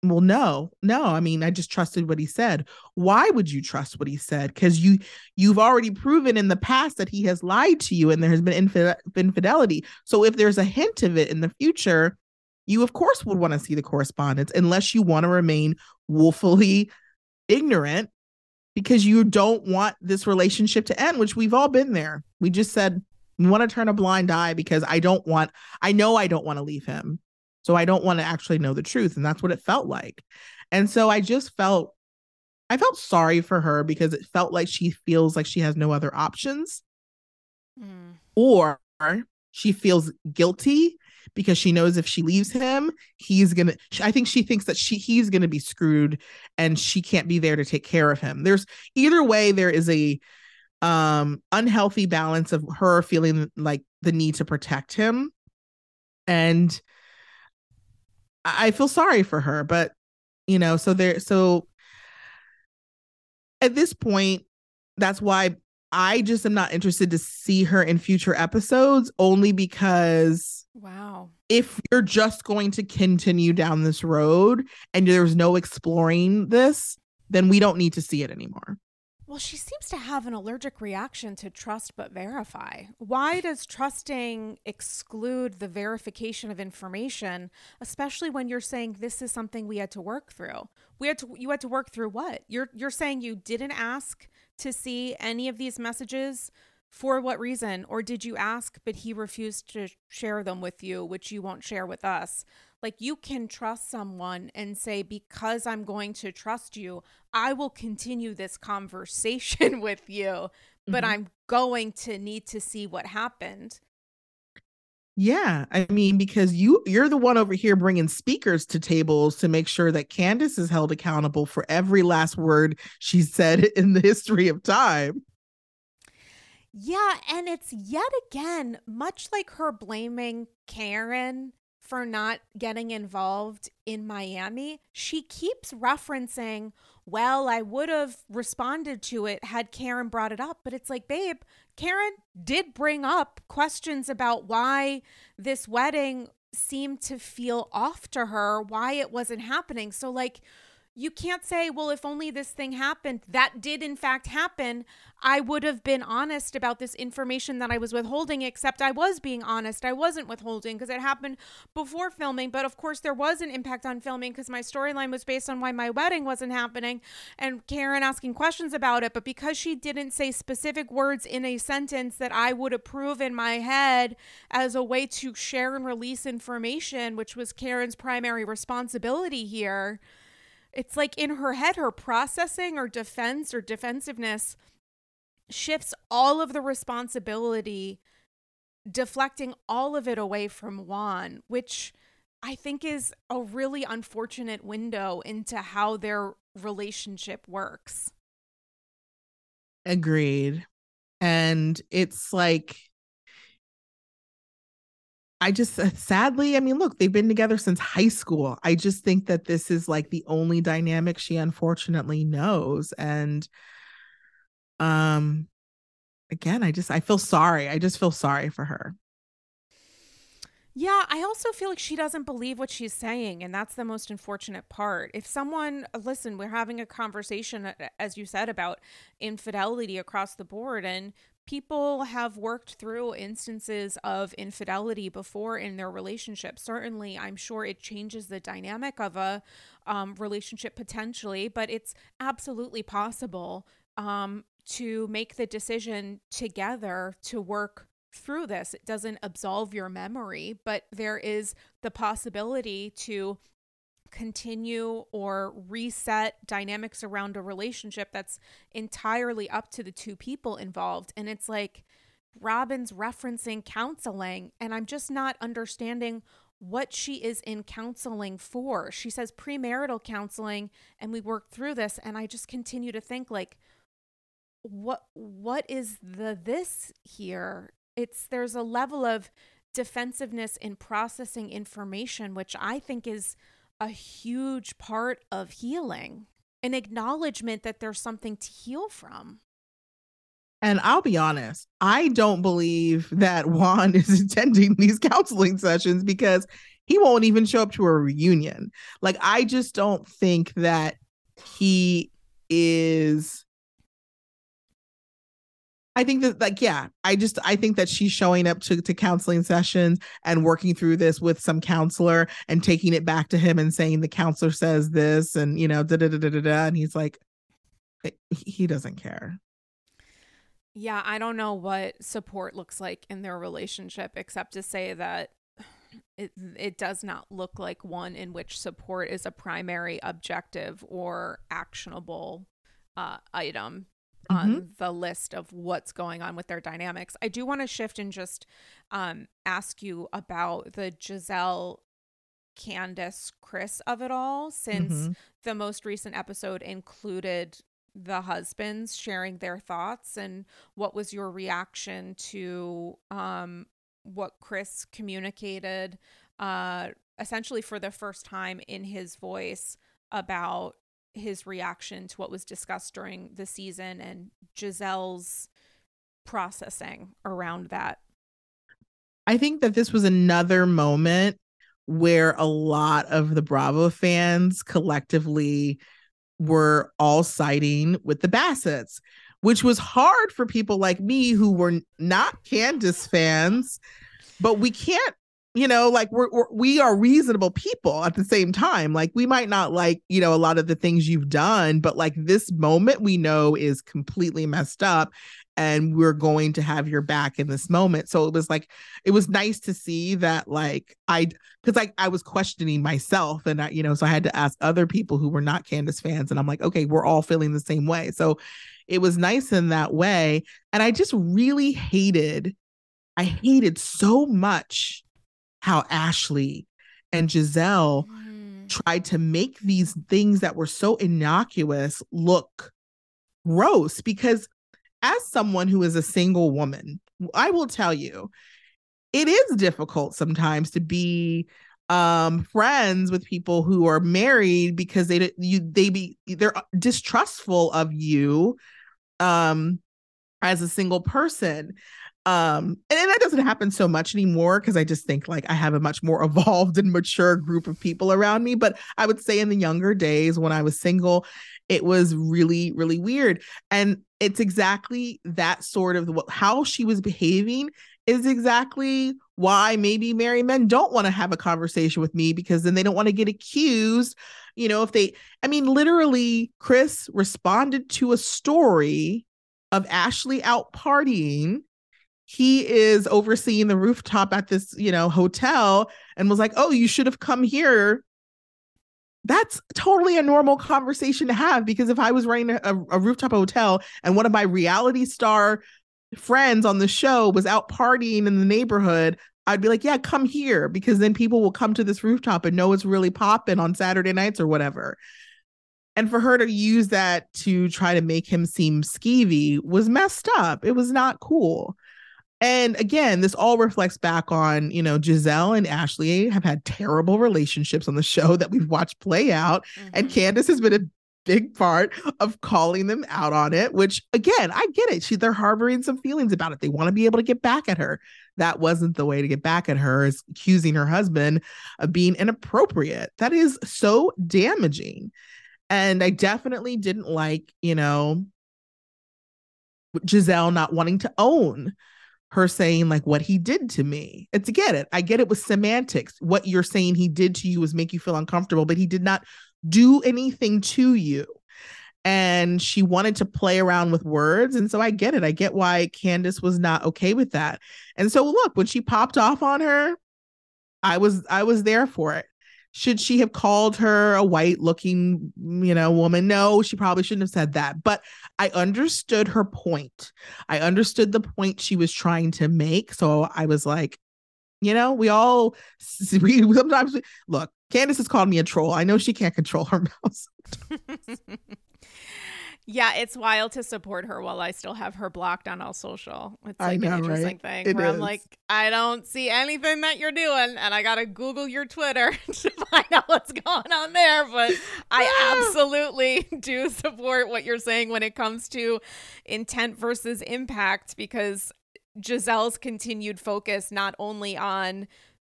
well no no i mean i just trusted what he said. Why would you trust what he said? Because you you've already proven in the past that he has lied to you and there has been infid- infidelity. So if there's a hint of it in the future you of course would want to see the correspondence unless you want to remain woefully ignorant because you don't want this relationship to end, which we've all been there. We just said we want to turn a blind eye because I don't want, I know I don't want to leave him. So I don't want to actually know the truth. And that's what it felt like. And so I just felt, I felt sorry for her because it felt like she feels like she has no other options mm. or she feels guilty because she knows if she leaves him, he's gonna. I think she thinks that she he's gonna be screwed, and she can't be there to take care of him. There's either way, there is a um unhealthy balance of her feeling like the need to protect him, and I feel sorry for her, but you know, so there so at this point, that's why I just am not interested to see her in future episodes only because wow. If you're just going to continue down this road and there's no exploring this, then we don't need to see it anymore. Well, she seems to have an allergic reaction to trust but verify. Why does trusting exclude the verification of information, especially when you're saying this is something we had to work through? We had to you had to work through what? You're you're saying you didn't ask to see any of these messages for what reason or did you ask but he refused to share them with you, which you won't share with us? Like you can trust someone and say, because I'm going to trust you, I will continue this conversation (laughs) with you, but mm-hmm. I'm going to need to see what happened. Yeah, I mean because you you're the one over here bringing speakers to tables to make sure that Candiace is held accountable for every last word she said (laughs) in the history of time. Yeah, and it's yet again much like her blaming Karen for not getting involved in Miami, she keeps referencing, well, I would have responded to it had Karen brought it up. But it's like, babe, Karen did bring up questions about why this wedding seemed to feel off to her, why it wasn't happening. So, like, you can't say, well, if only this thing happened, that did in fact happen. I would have been honest about this information that I was withholding, except I was being honest. I wasn't withholding because it happened before filming. But of course, there was an impact on filming because my storyline was based on why my wedding wasn't happening and Karen asking questions about it. But because she didn't say specific words in a sentence that I would approve in my head as a way to share and release information, which was Karen's primary responsibility here it's like in her head, her processing or defense or defensiveness shifts all of the responsibility, deflecting all of it away from Juan, which I think is a really unfortunate window into how their relationship works. Agreed. And it's like I just uh, sadly, I mean, look, they've been together since high school. I just think that this is like the only dynamic she unfortunately knows. And um again, I just I feel sorry. I just feel sorry for her. Yeah, I also feel like she doesn't believe what she's saying, and that's the most unfortunate part. If someone, listen, we're having a conversation, uh, as you said, about infidelity across the board, and people have worked through instances of infidelity before in their relationship. Certainly, I'm sure it changes the dynamic of a um, relationship potentially, but it's absolutely possible um, to make the decision together to work through this. It doesn't absolve your memory, but there is the possibility to continue or reset dynamics around a relationship that's entirely up to the two people involved. And it's like Robin's referencing counseling, and I'm just not understanding what she is in counseling for. She says premarital counseling, and we work through this, and I just continue to think like, what what is the this here it's there's a level of defensiveness in processing information which i think is a huge part of healing, an acknowledgement that there's something to heal from. And I'll be honest, I don't believe that (laughs) Juan is attending these counseling sessions because he won't even show up to a reunion. Like, I just don't think that he is I think that like yeah, I just I think that she's showing up to to counseling sessions and working through this with some counselor and taking it back to him and saying the counselor says this and you know da da da da da and he's like he doesn't care. Yeah, I don't know what support looks like in their relationship except to say that it it does not look like one in which support is a primary objective or actionable uh, item mm-hmm. on the list of what's going on with their dynamics. I do want to shift and just um, ask you about the Gizelle Candiace Chris of it all, since mm-hmm. the most recent episode included the husbands sharing their thoughts and what was your reaction to um what Chris communicated uh essentially for the first time in his voice about his reaction to what was discussed during the season and Gizelle's processing around that. I think that this was another moment where a lot of the Bravo fans collectively were all siding with the Bassetts, which was hard for people like me who were not Candiace fans, but we can't you know like we're, we're, we are reasonable people at the same time. Like we might not like you know a lot of the things you've done but like this moment we know is completely messed up and we're going to have your back in this moment. So it was like it was nice to see that like i because like i was questioning myself and I, you know so i had to ask other people who were not Candiace fans and i'm like okay we're all feeling the same way. So it was nice in that way. And i just really hated i hated so much how Ashley and Gizelle mm. tried to make these things that were so innocuous look gross because as someone who is a single woman, I will tell you, it is difficult sometimes to be um friends with people who are married because they you they be they're distrustful of you um as a single person um and, and that doesn't happen so much anymore because i just think like i have a much more (laughs) evolved and mature group of people around me. But i would say in the younger days when i was single it was really really weird. And it's exactly that sort of how she was behaving is exactly why maybe married men don't want to have a conversation with me because then they don't want to get accused you know if they i mean literally chris responded to a story of ashley out partying he is overseeing the rooftop at this, you know, hotel and was like, "Oh, you should have come here." That's totally a normal conversation to have because if I was running a, a rooftop hotel and one of my reality star friends on the show was out partying in the neighborhood, I'd be like, "Yeah, come here," because then people will come to this rooftop and know it's really popping on Saturday nights or whatever. And for her to use that to try to make him seem skeevy was messed up. It was not cool. And again, this all reflects back on, you know, Gizelle and Ashley have had terrible relationships on the show that we've watched play out. Mm-hmm. And Candiace has been a big part of calling them out on it, which again, I get it. She they're harboring some feelings about it. They want to be able to get back at her. That wasn't the way to get back at her, is accusing her husband of being inappropriate. That is so damaging. And I definitely didn't like, you know, Gizelle not wanting to own her saying like what he did to me. And to get it, I get it with semantics. What you're saying he did to you was make you feel uncomfortable, but he did not do anything to you. And she wanted to play around with words. And so I get it. I get why Candiace was not okay with that. And so look, when she popped off on her, I was I was there for it. Should she have called her a white looking, you know, woman? No, she probably shouldn't have said that. But I understood her point. I understood the point she was trying to make. So I was like, you know, we all we (laughs) sometimes look, Candiace has called me a troll. I know she can't control her (laughs) mouth. (laughs) Yeah, it's wild to support her while I still have her blocked on all social. It's like know, an interesting right? thing it where is. I'm like, I don't see anything that you're doing, and I gotta Google your Twitter (laughs) to find out what's going on there. But I (laughs) ah. absolutely (laughs) do support what you're saying when it comes to intent versus impact because Gizelle's continued focus not only on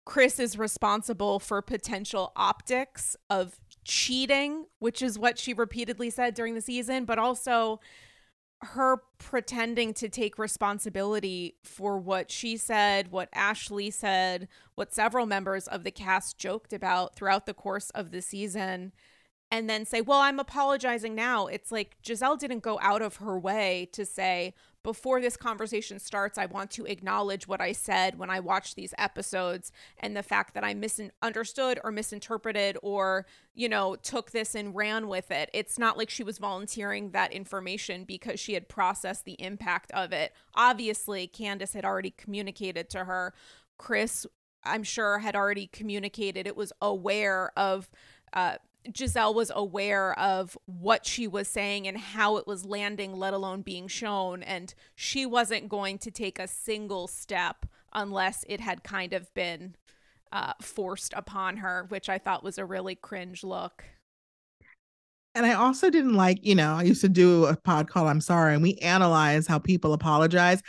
Chris is responsible for potential optics of cheating, which is what she repeatedly said during the season, but also her pretending to take responsibility for what she said, what Ashley said, what several members of the cast joked about throughout the course of the season, and then say, Well, I'm apologizing now. It's like Gizelle didn't go out of her way to say, before this conversation starts, I want to acknowledge what I said when I watched these episodes and the fact that I misunderstood or misinterpreted or, you know, took this and ran with it. It's not like she was volunteering that information because she had processed the impact of it. Obviously, Candiace had already communicated to her. Chris, I'm sure, had already communicated. It was aware of uh, Gizelle was aware of what she was saying and how it was landing, let alone being shown. And she wasn't going to take a single step unless it had kind of been uh, forced upon her, which I thought was a really cringe look. And I also didn't like, you know, I used to do a pod called I'm Sorry, and we analyze how people apologize.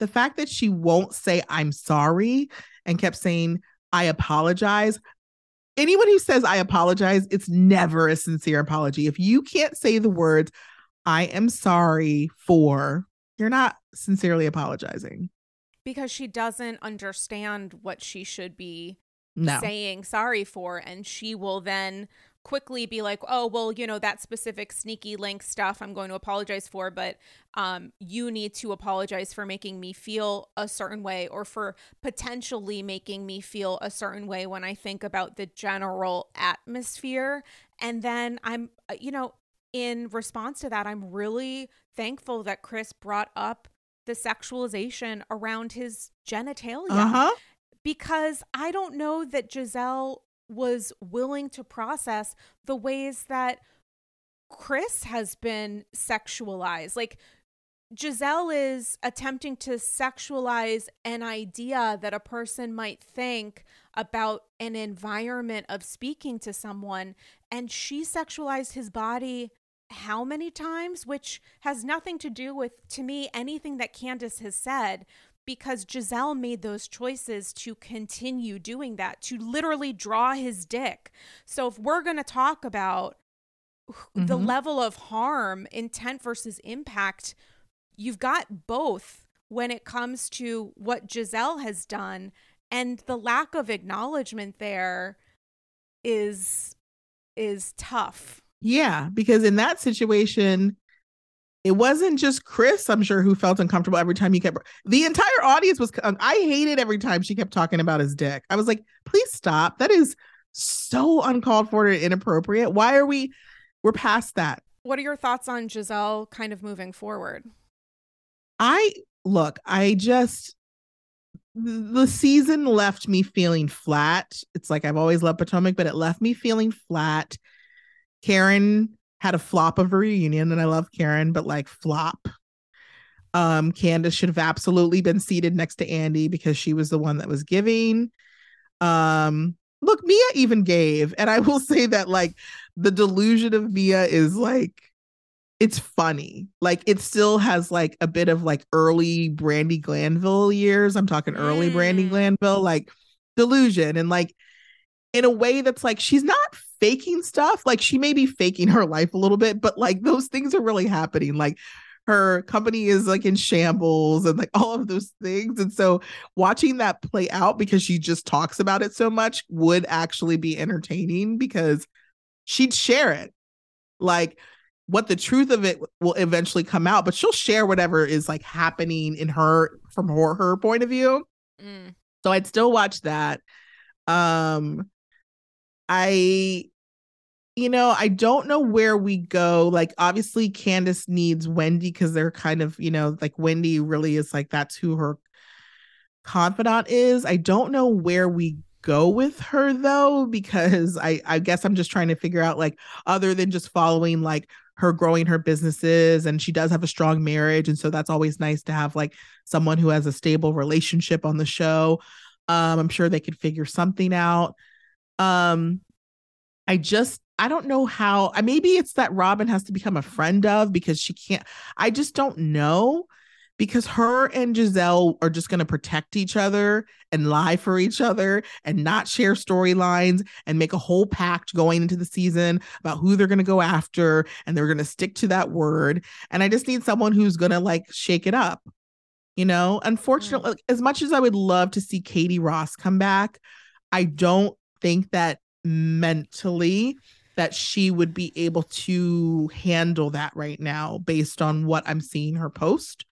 The fact that she won't say I'm sorry and kept saying I apologize. Anyone who says I apologize, it's never a sincere apology. If you can't say the words I am sorry for, you're not sincerely apologizing. Because she doesn't understand what she should be no. saying sorry for. And she will then quickly be like, oh, well, you know, that specific sneaky link stuff I'm going to apologize for, but um, you need to apologize for making me feel a certain way or for potentially making me feel a certain way when I think about the general atmosphere. And then I'm, uh, you know, in response to that, I'm really thankful that Chris brought up the sexualization around his genitalia. Uh-huh. Because I don't know that Gizelle was willing to process the ways that Chris has been sexualized. Like Gizelle is attempting to sexualize an idea that a person might think about an environment of speaking to someone, and she sexualized his body how many times, which has nothing to do with, to me, anything that Candiace has said because Gizelle made those choices to continue doing that, to literally draw his dick. So if we're going to talk about mm-hmm. the level of harm, intent versus impact, you've got both when it comes to what Gizelle has done and the lack of acknowledgement there is is tough. Yeah, because in that situation it wasn't just Chris, I'm sure, who felt uncomfortable every time he kept. The entire audience was. Um, I hated every time she kept talking about his dick. I was like, please stop. That is so uncalled for and inappropriate. Why are we? We're past that. What are your thoughts on Gizelle kind of moving forward? I look. I just the season left me feeling flat. It's like I've always loved Potomac, but it left me feeling flat. Karen had a flop of a reunion, and I love Karen, but like flop. Um, Candiace should have absolutely been seated next to Andy because she was the one that was giving. Um, look, Mia even gave, and I will (laughs) say that like the delusion of Mia is like it's funny. Like it still has like a bit of like early Brandi Glanville years. I'm talking early mm. Brandi Glanville, like delusion and like in a way that's like she's not faking stuff. Like she may be faking her life a little bit, but like those things are really happening. Like her company is like in shambles and like (laughs) all of those things. And so watching that play out because she just talks about it so much would actually be entertaining because she'd share it. Like what the truth of it will eventually come out, but she'll share whatever is like happening in her from her, her point of view. Mm. So I'd still watch that. Um I you know, I don't know where we go. Like, obviously, Candiace needs Wendy because they're kind of, you know, like Wendy really is like that's who her confidant is. I don't know where we go with her though, because I I guess I'm just trying to figure out like other than just following like her growing her businesses and she does have a strong marriage and so that's always nice to have like someone who has a stable relationship on the show. Um, I'm sure they could figure something out. Um, I just I don't know how. Maybe it's that Robyn has to become a friend of because she can't. I just don't know because her and Gizelle are just going to protect each other and lie for each other and not share storylines and make a whole pact going into the season about who they're going to go after and they're going to stick to that word. And I just need someone who's going to like shake it up. You know, unfortunately, mm. as much as I would love to see Katie Rost come back, I don't think that mentally that she would be able to handle that right now based on what I'm seeing her post.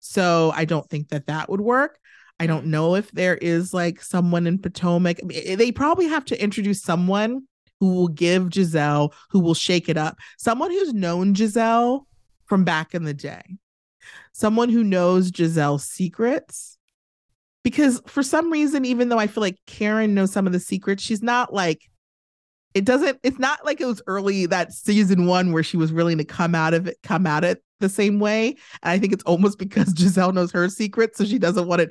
So I don't think that that would work. I don't know if there is like someone in Potomac. Eh, they probably have to introduce someone who will give Gizelle, who will shake it up. Someone who's known Gizelle from back in the day. Someone who knows Gizelle's secrets because for some reason even though i feel like karen knows some of the secrets she's not like it doesn't it's not like it was early that season one where she was willing to come out of it come at it the same way and i think it's almost (laughs) because gizelle knows her secret so she doesn't want it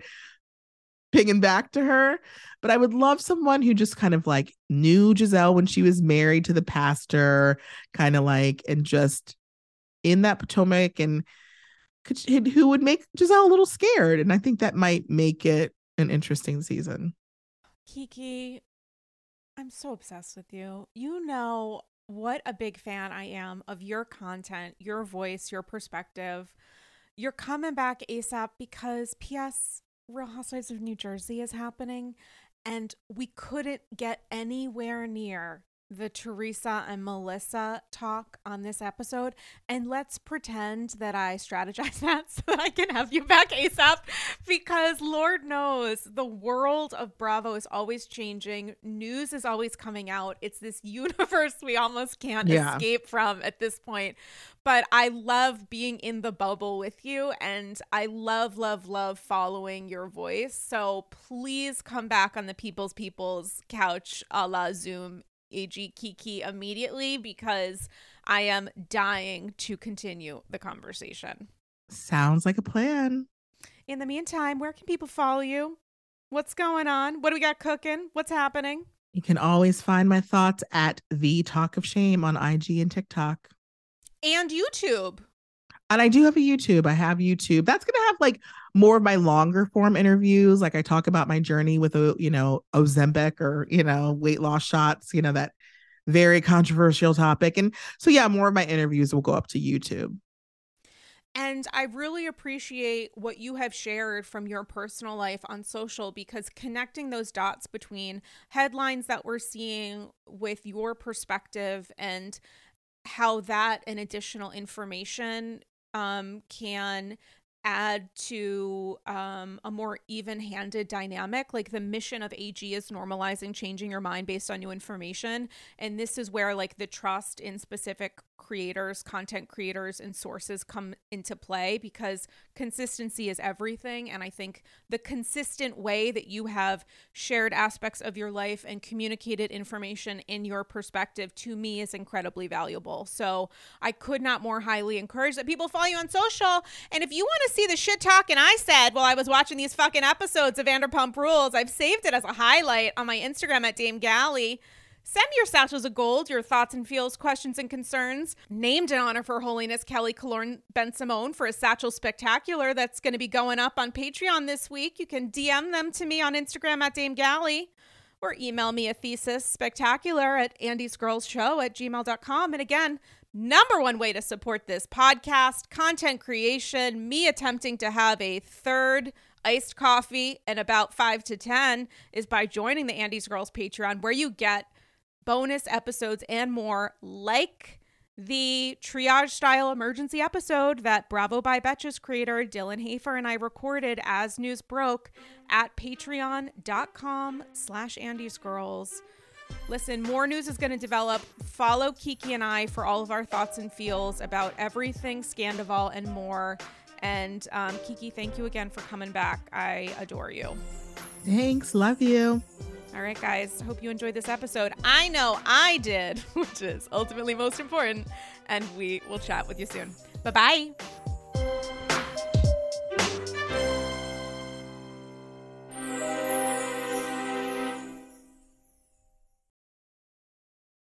pinging back to her. But I would love someone who just kind of like knew gizelle when she was married to the pastor, kind of like, and just in that Potomac and who would make Gizelle a little scared. And I think that might make it an interesting season. Kiki, I'm so obsessed with you. You know what a big fan I am of your content, your voice, your perspective. You're coming back ASAP because P.S. Real Housewives of New Jersey is happening, and we couldn't get anywhere near the Teresa and Melissa talk on this episode. And let's pretend that I strategize (laughs) that so that I can have you back ASAP because Lord knows the world of Bravo is always changing. News is always coming out. It's this (laughs) universe we almost can't yeah. escape from at this point. But I love being in the bubble with you and I love, love, love following your voice. So please come back on the People's People's couch a la Zoom AG Kiki immediately because I am dying to continue the conversation. Sounds like a plan. In the meantime, where can people follow you? What's going on? What do we got cooking? What's happening? You can always find my thoughts at the Talk of Shame on IG and TikTok. And YouTube. And I do have a YouTube. I have YouTube. That's going to have like more of my longer form interviews. Like I talk about my journey with a, you know, Ozempic or, you know, weight loss shots, you know, that very controversial topic. And so, yeah, more of my interviews will go up to YouTube. And I really appreciate what you have shared from your personal life on social because connecting those dots between headlines that we're seeing with your perspective and how that and additional information um, can add to um, a more even handed dynamic. Like the mission of AG is normalizing changing your mind based on new information. And this is where like the trust in specific creators, content creators, and sources come into play because consistency is everything. And I think the consistent way that you have shared aspects of your life and communicated information in your perspective to me is incredibly valuable. So I could not more highly encourage that people follow you on social. And if you want to see the shit talking I said while I was watching these fucking episodes of Vanderpump Rules, I've saved it as a highlight on my Instagram at Dame Galley. Send your satchels of gold, your thoughts and feels, questions and concerns. Named in honor for Holiness Kelly Killorn Ben Simone for a satchel spectacular that's going to be going up on Patreon this week. You can DM them to me on Instagram at Dame Galley or email me a thesis spectacular at Andy's Girls Show at gmail.com. And again, number one way to support this podcast, content creation, me attempting to have a third iced coffee and about five to 10 is by joining the Andy's Girls Patreon, where you get bonus episodes, and more, like the triage style emergency episode that Bravo by Betches creator Dylan Hafer and I recorded as news broke at patreon.com slash Andy's Girls. Listen, more news is going to develop. Follow Kiki and I for all of our thoughts and feels about everything Scandoval and more. And um, Kiki, thank you again for coming back. I adore you. Thanks. Love you. All right, guys. Hope you enjoyed this episode. I know I did, (laughs) which is ultimately most important. And we will chat with you soon. Bye bye.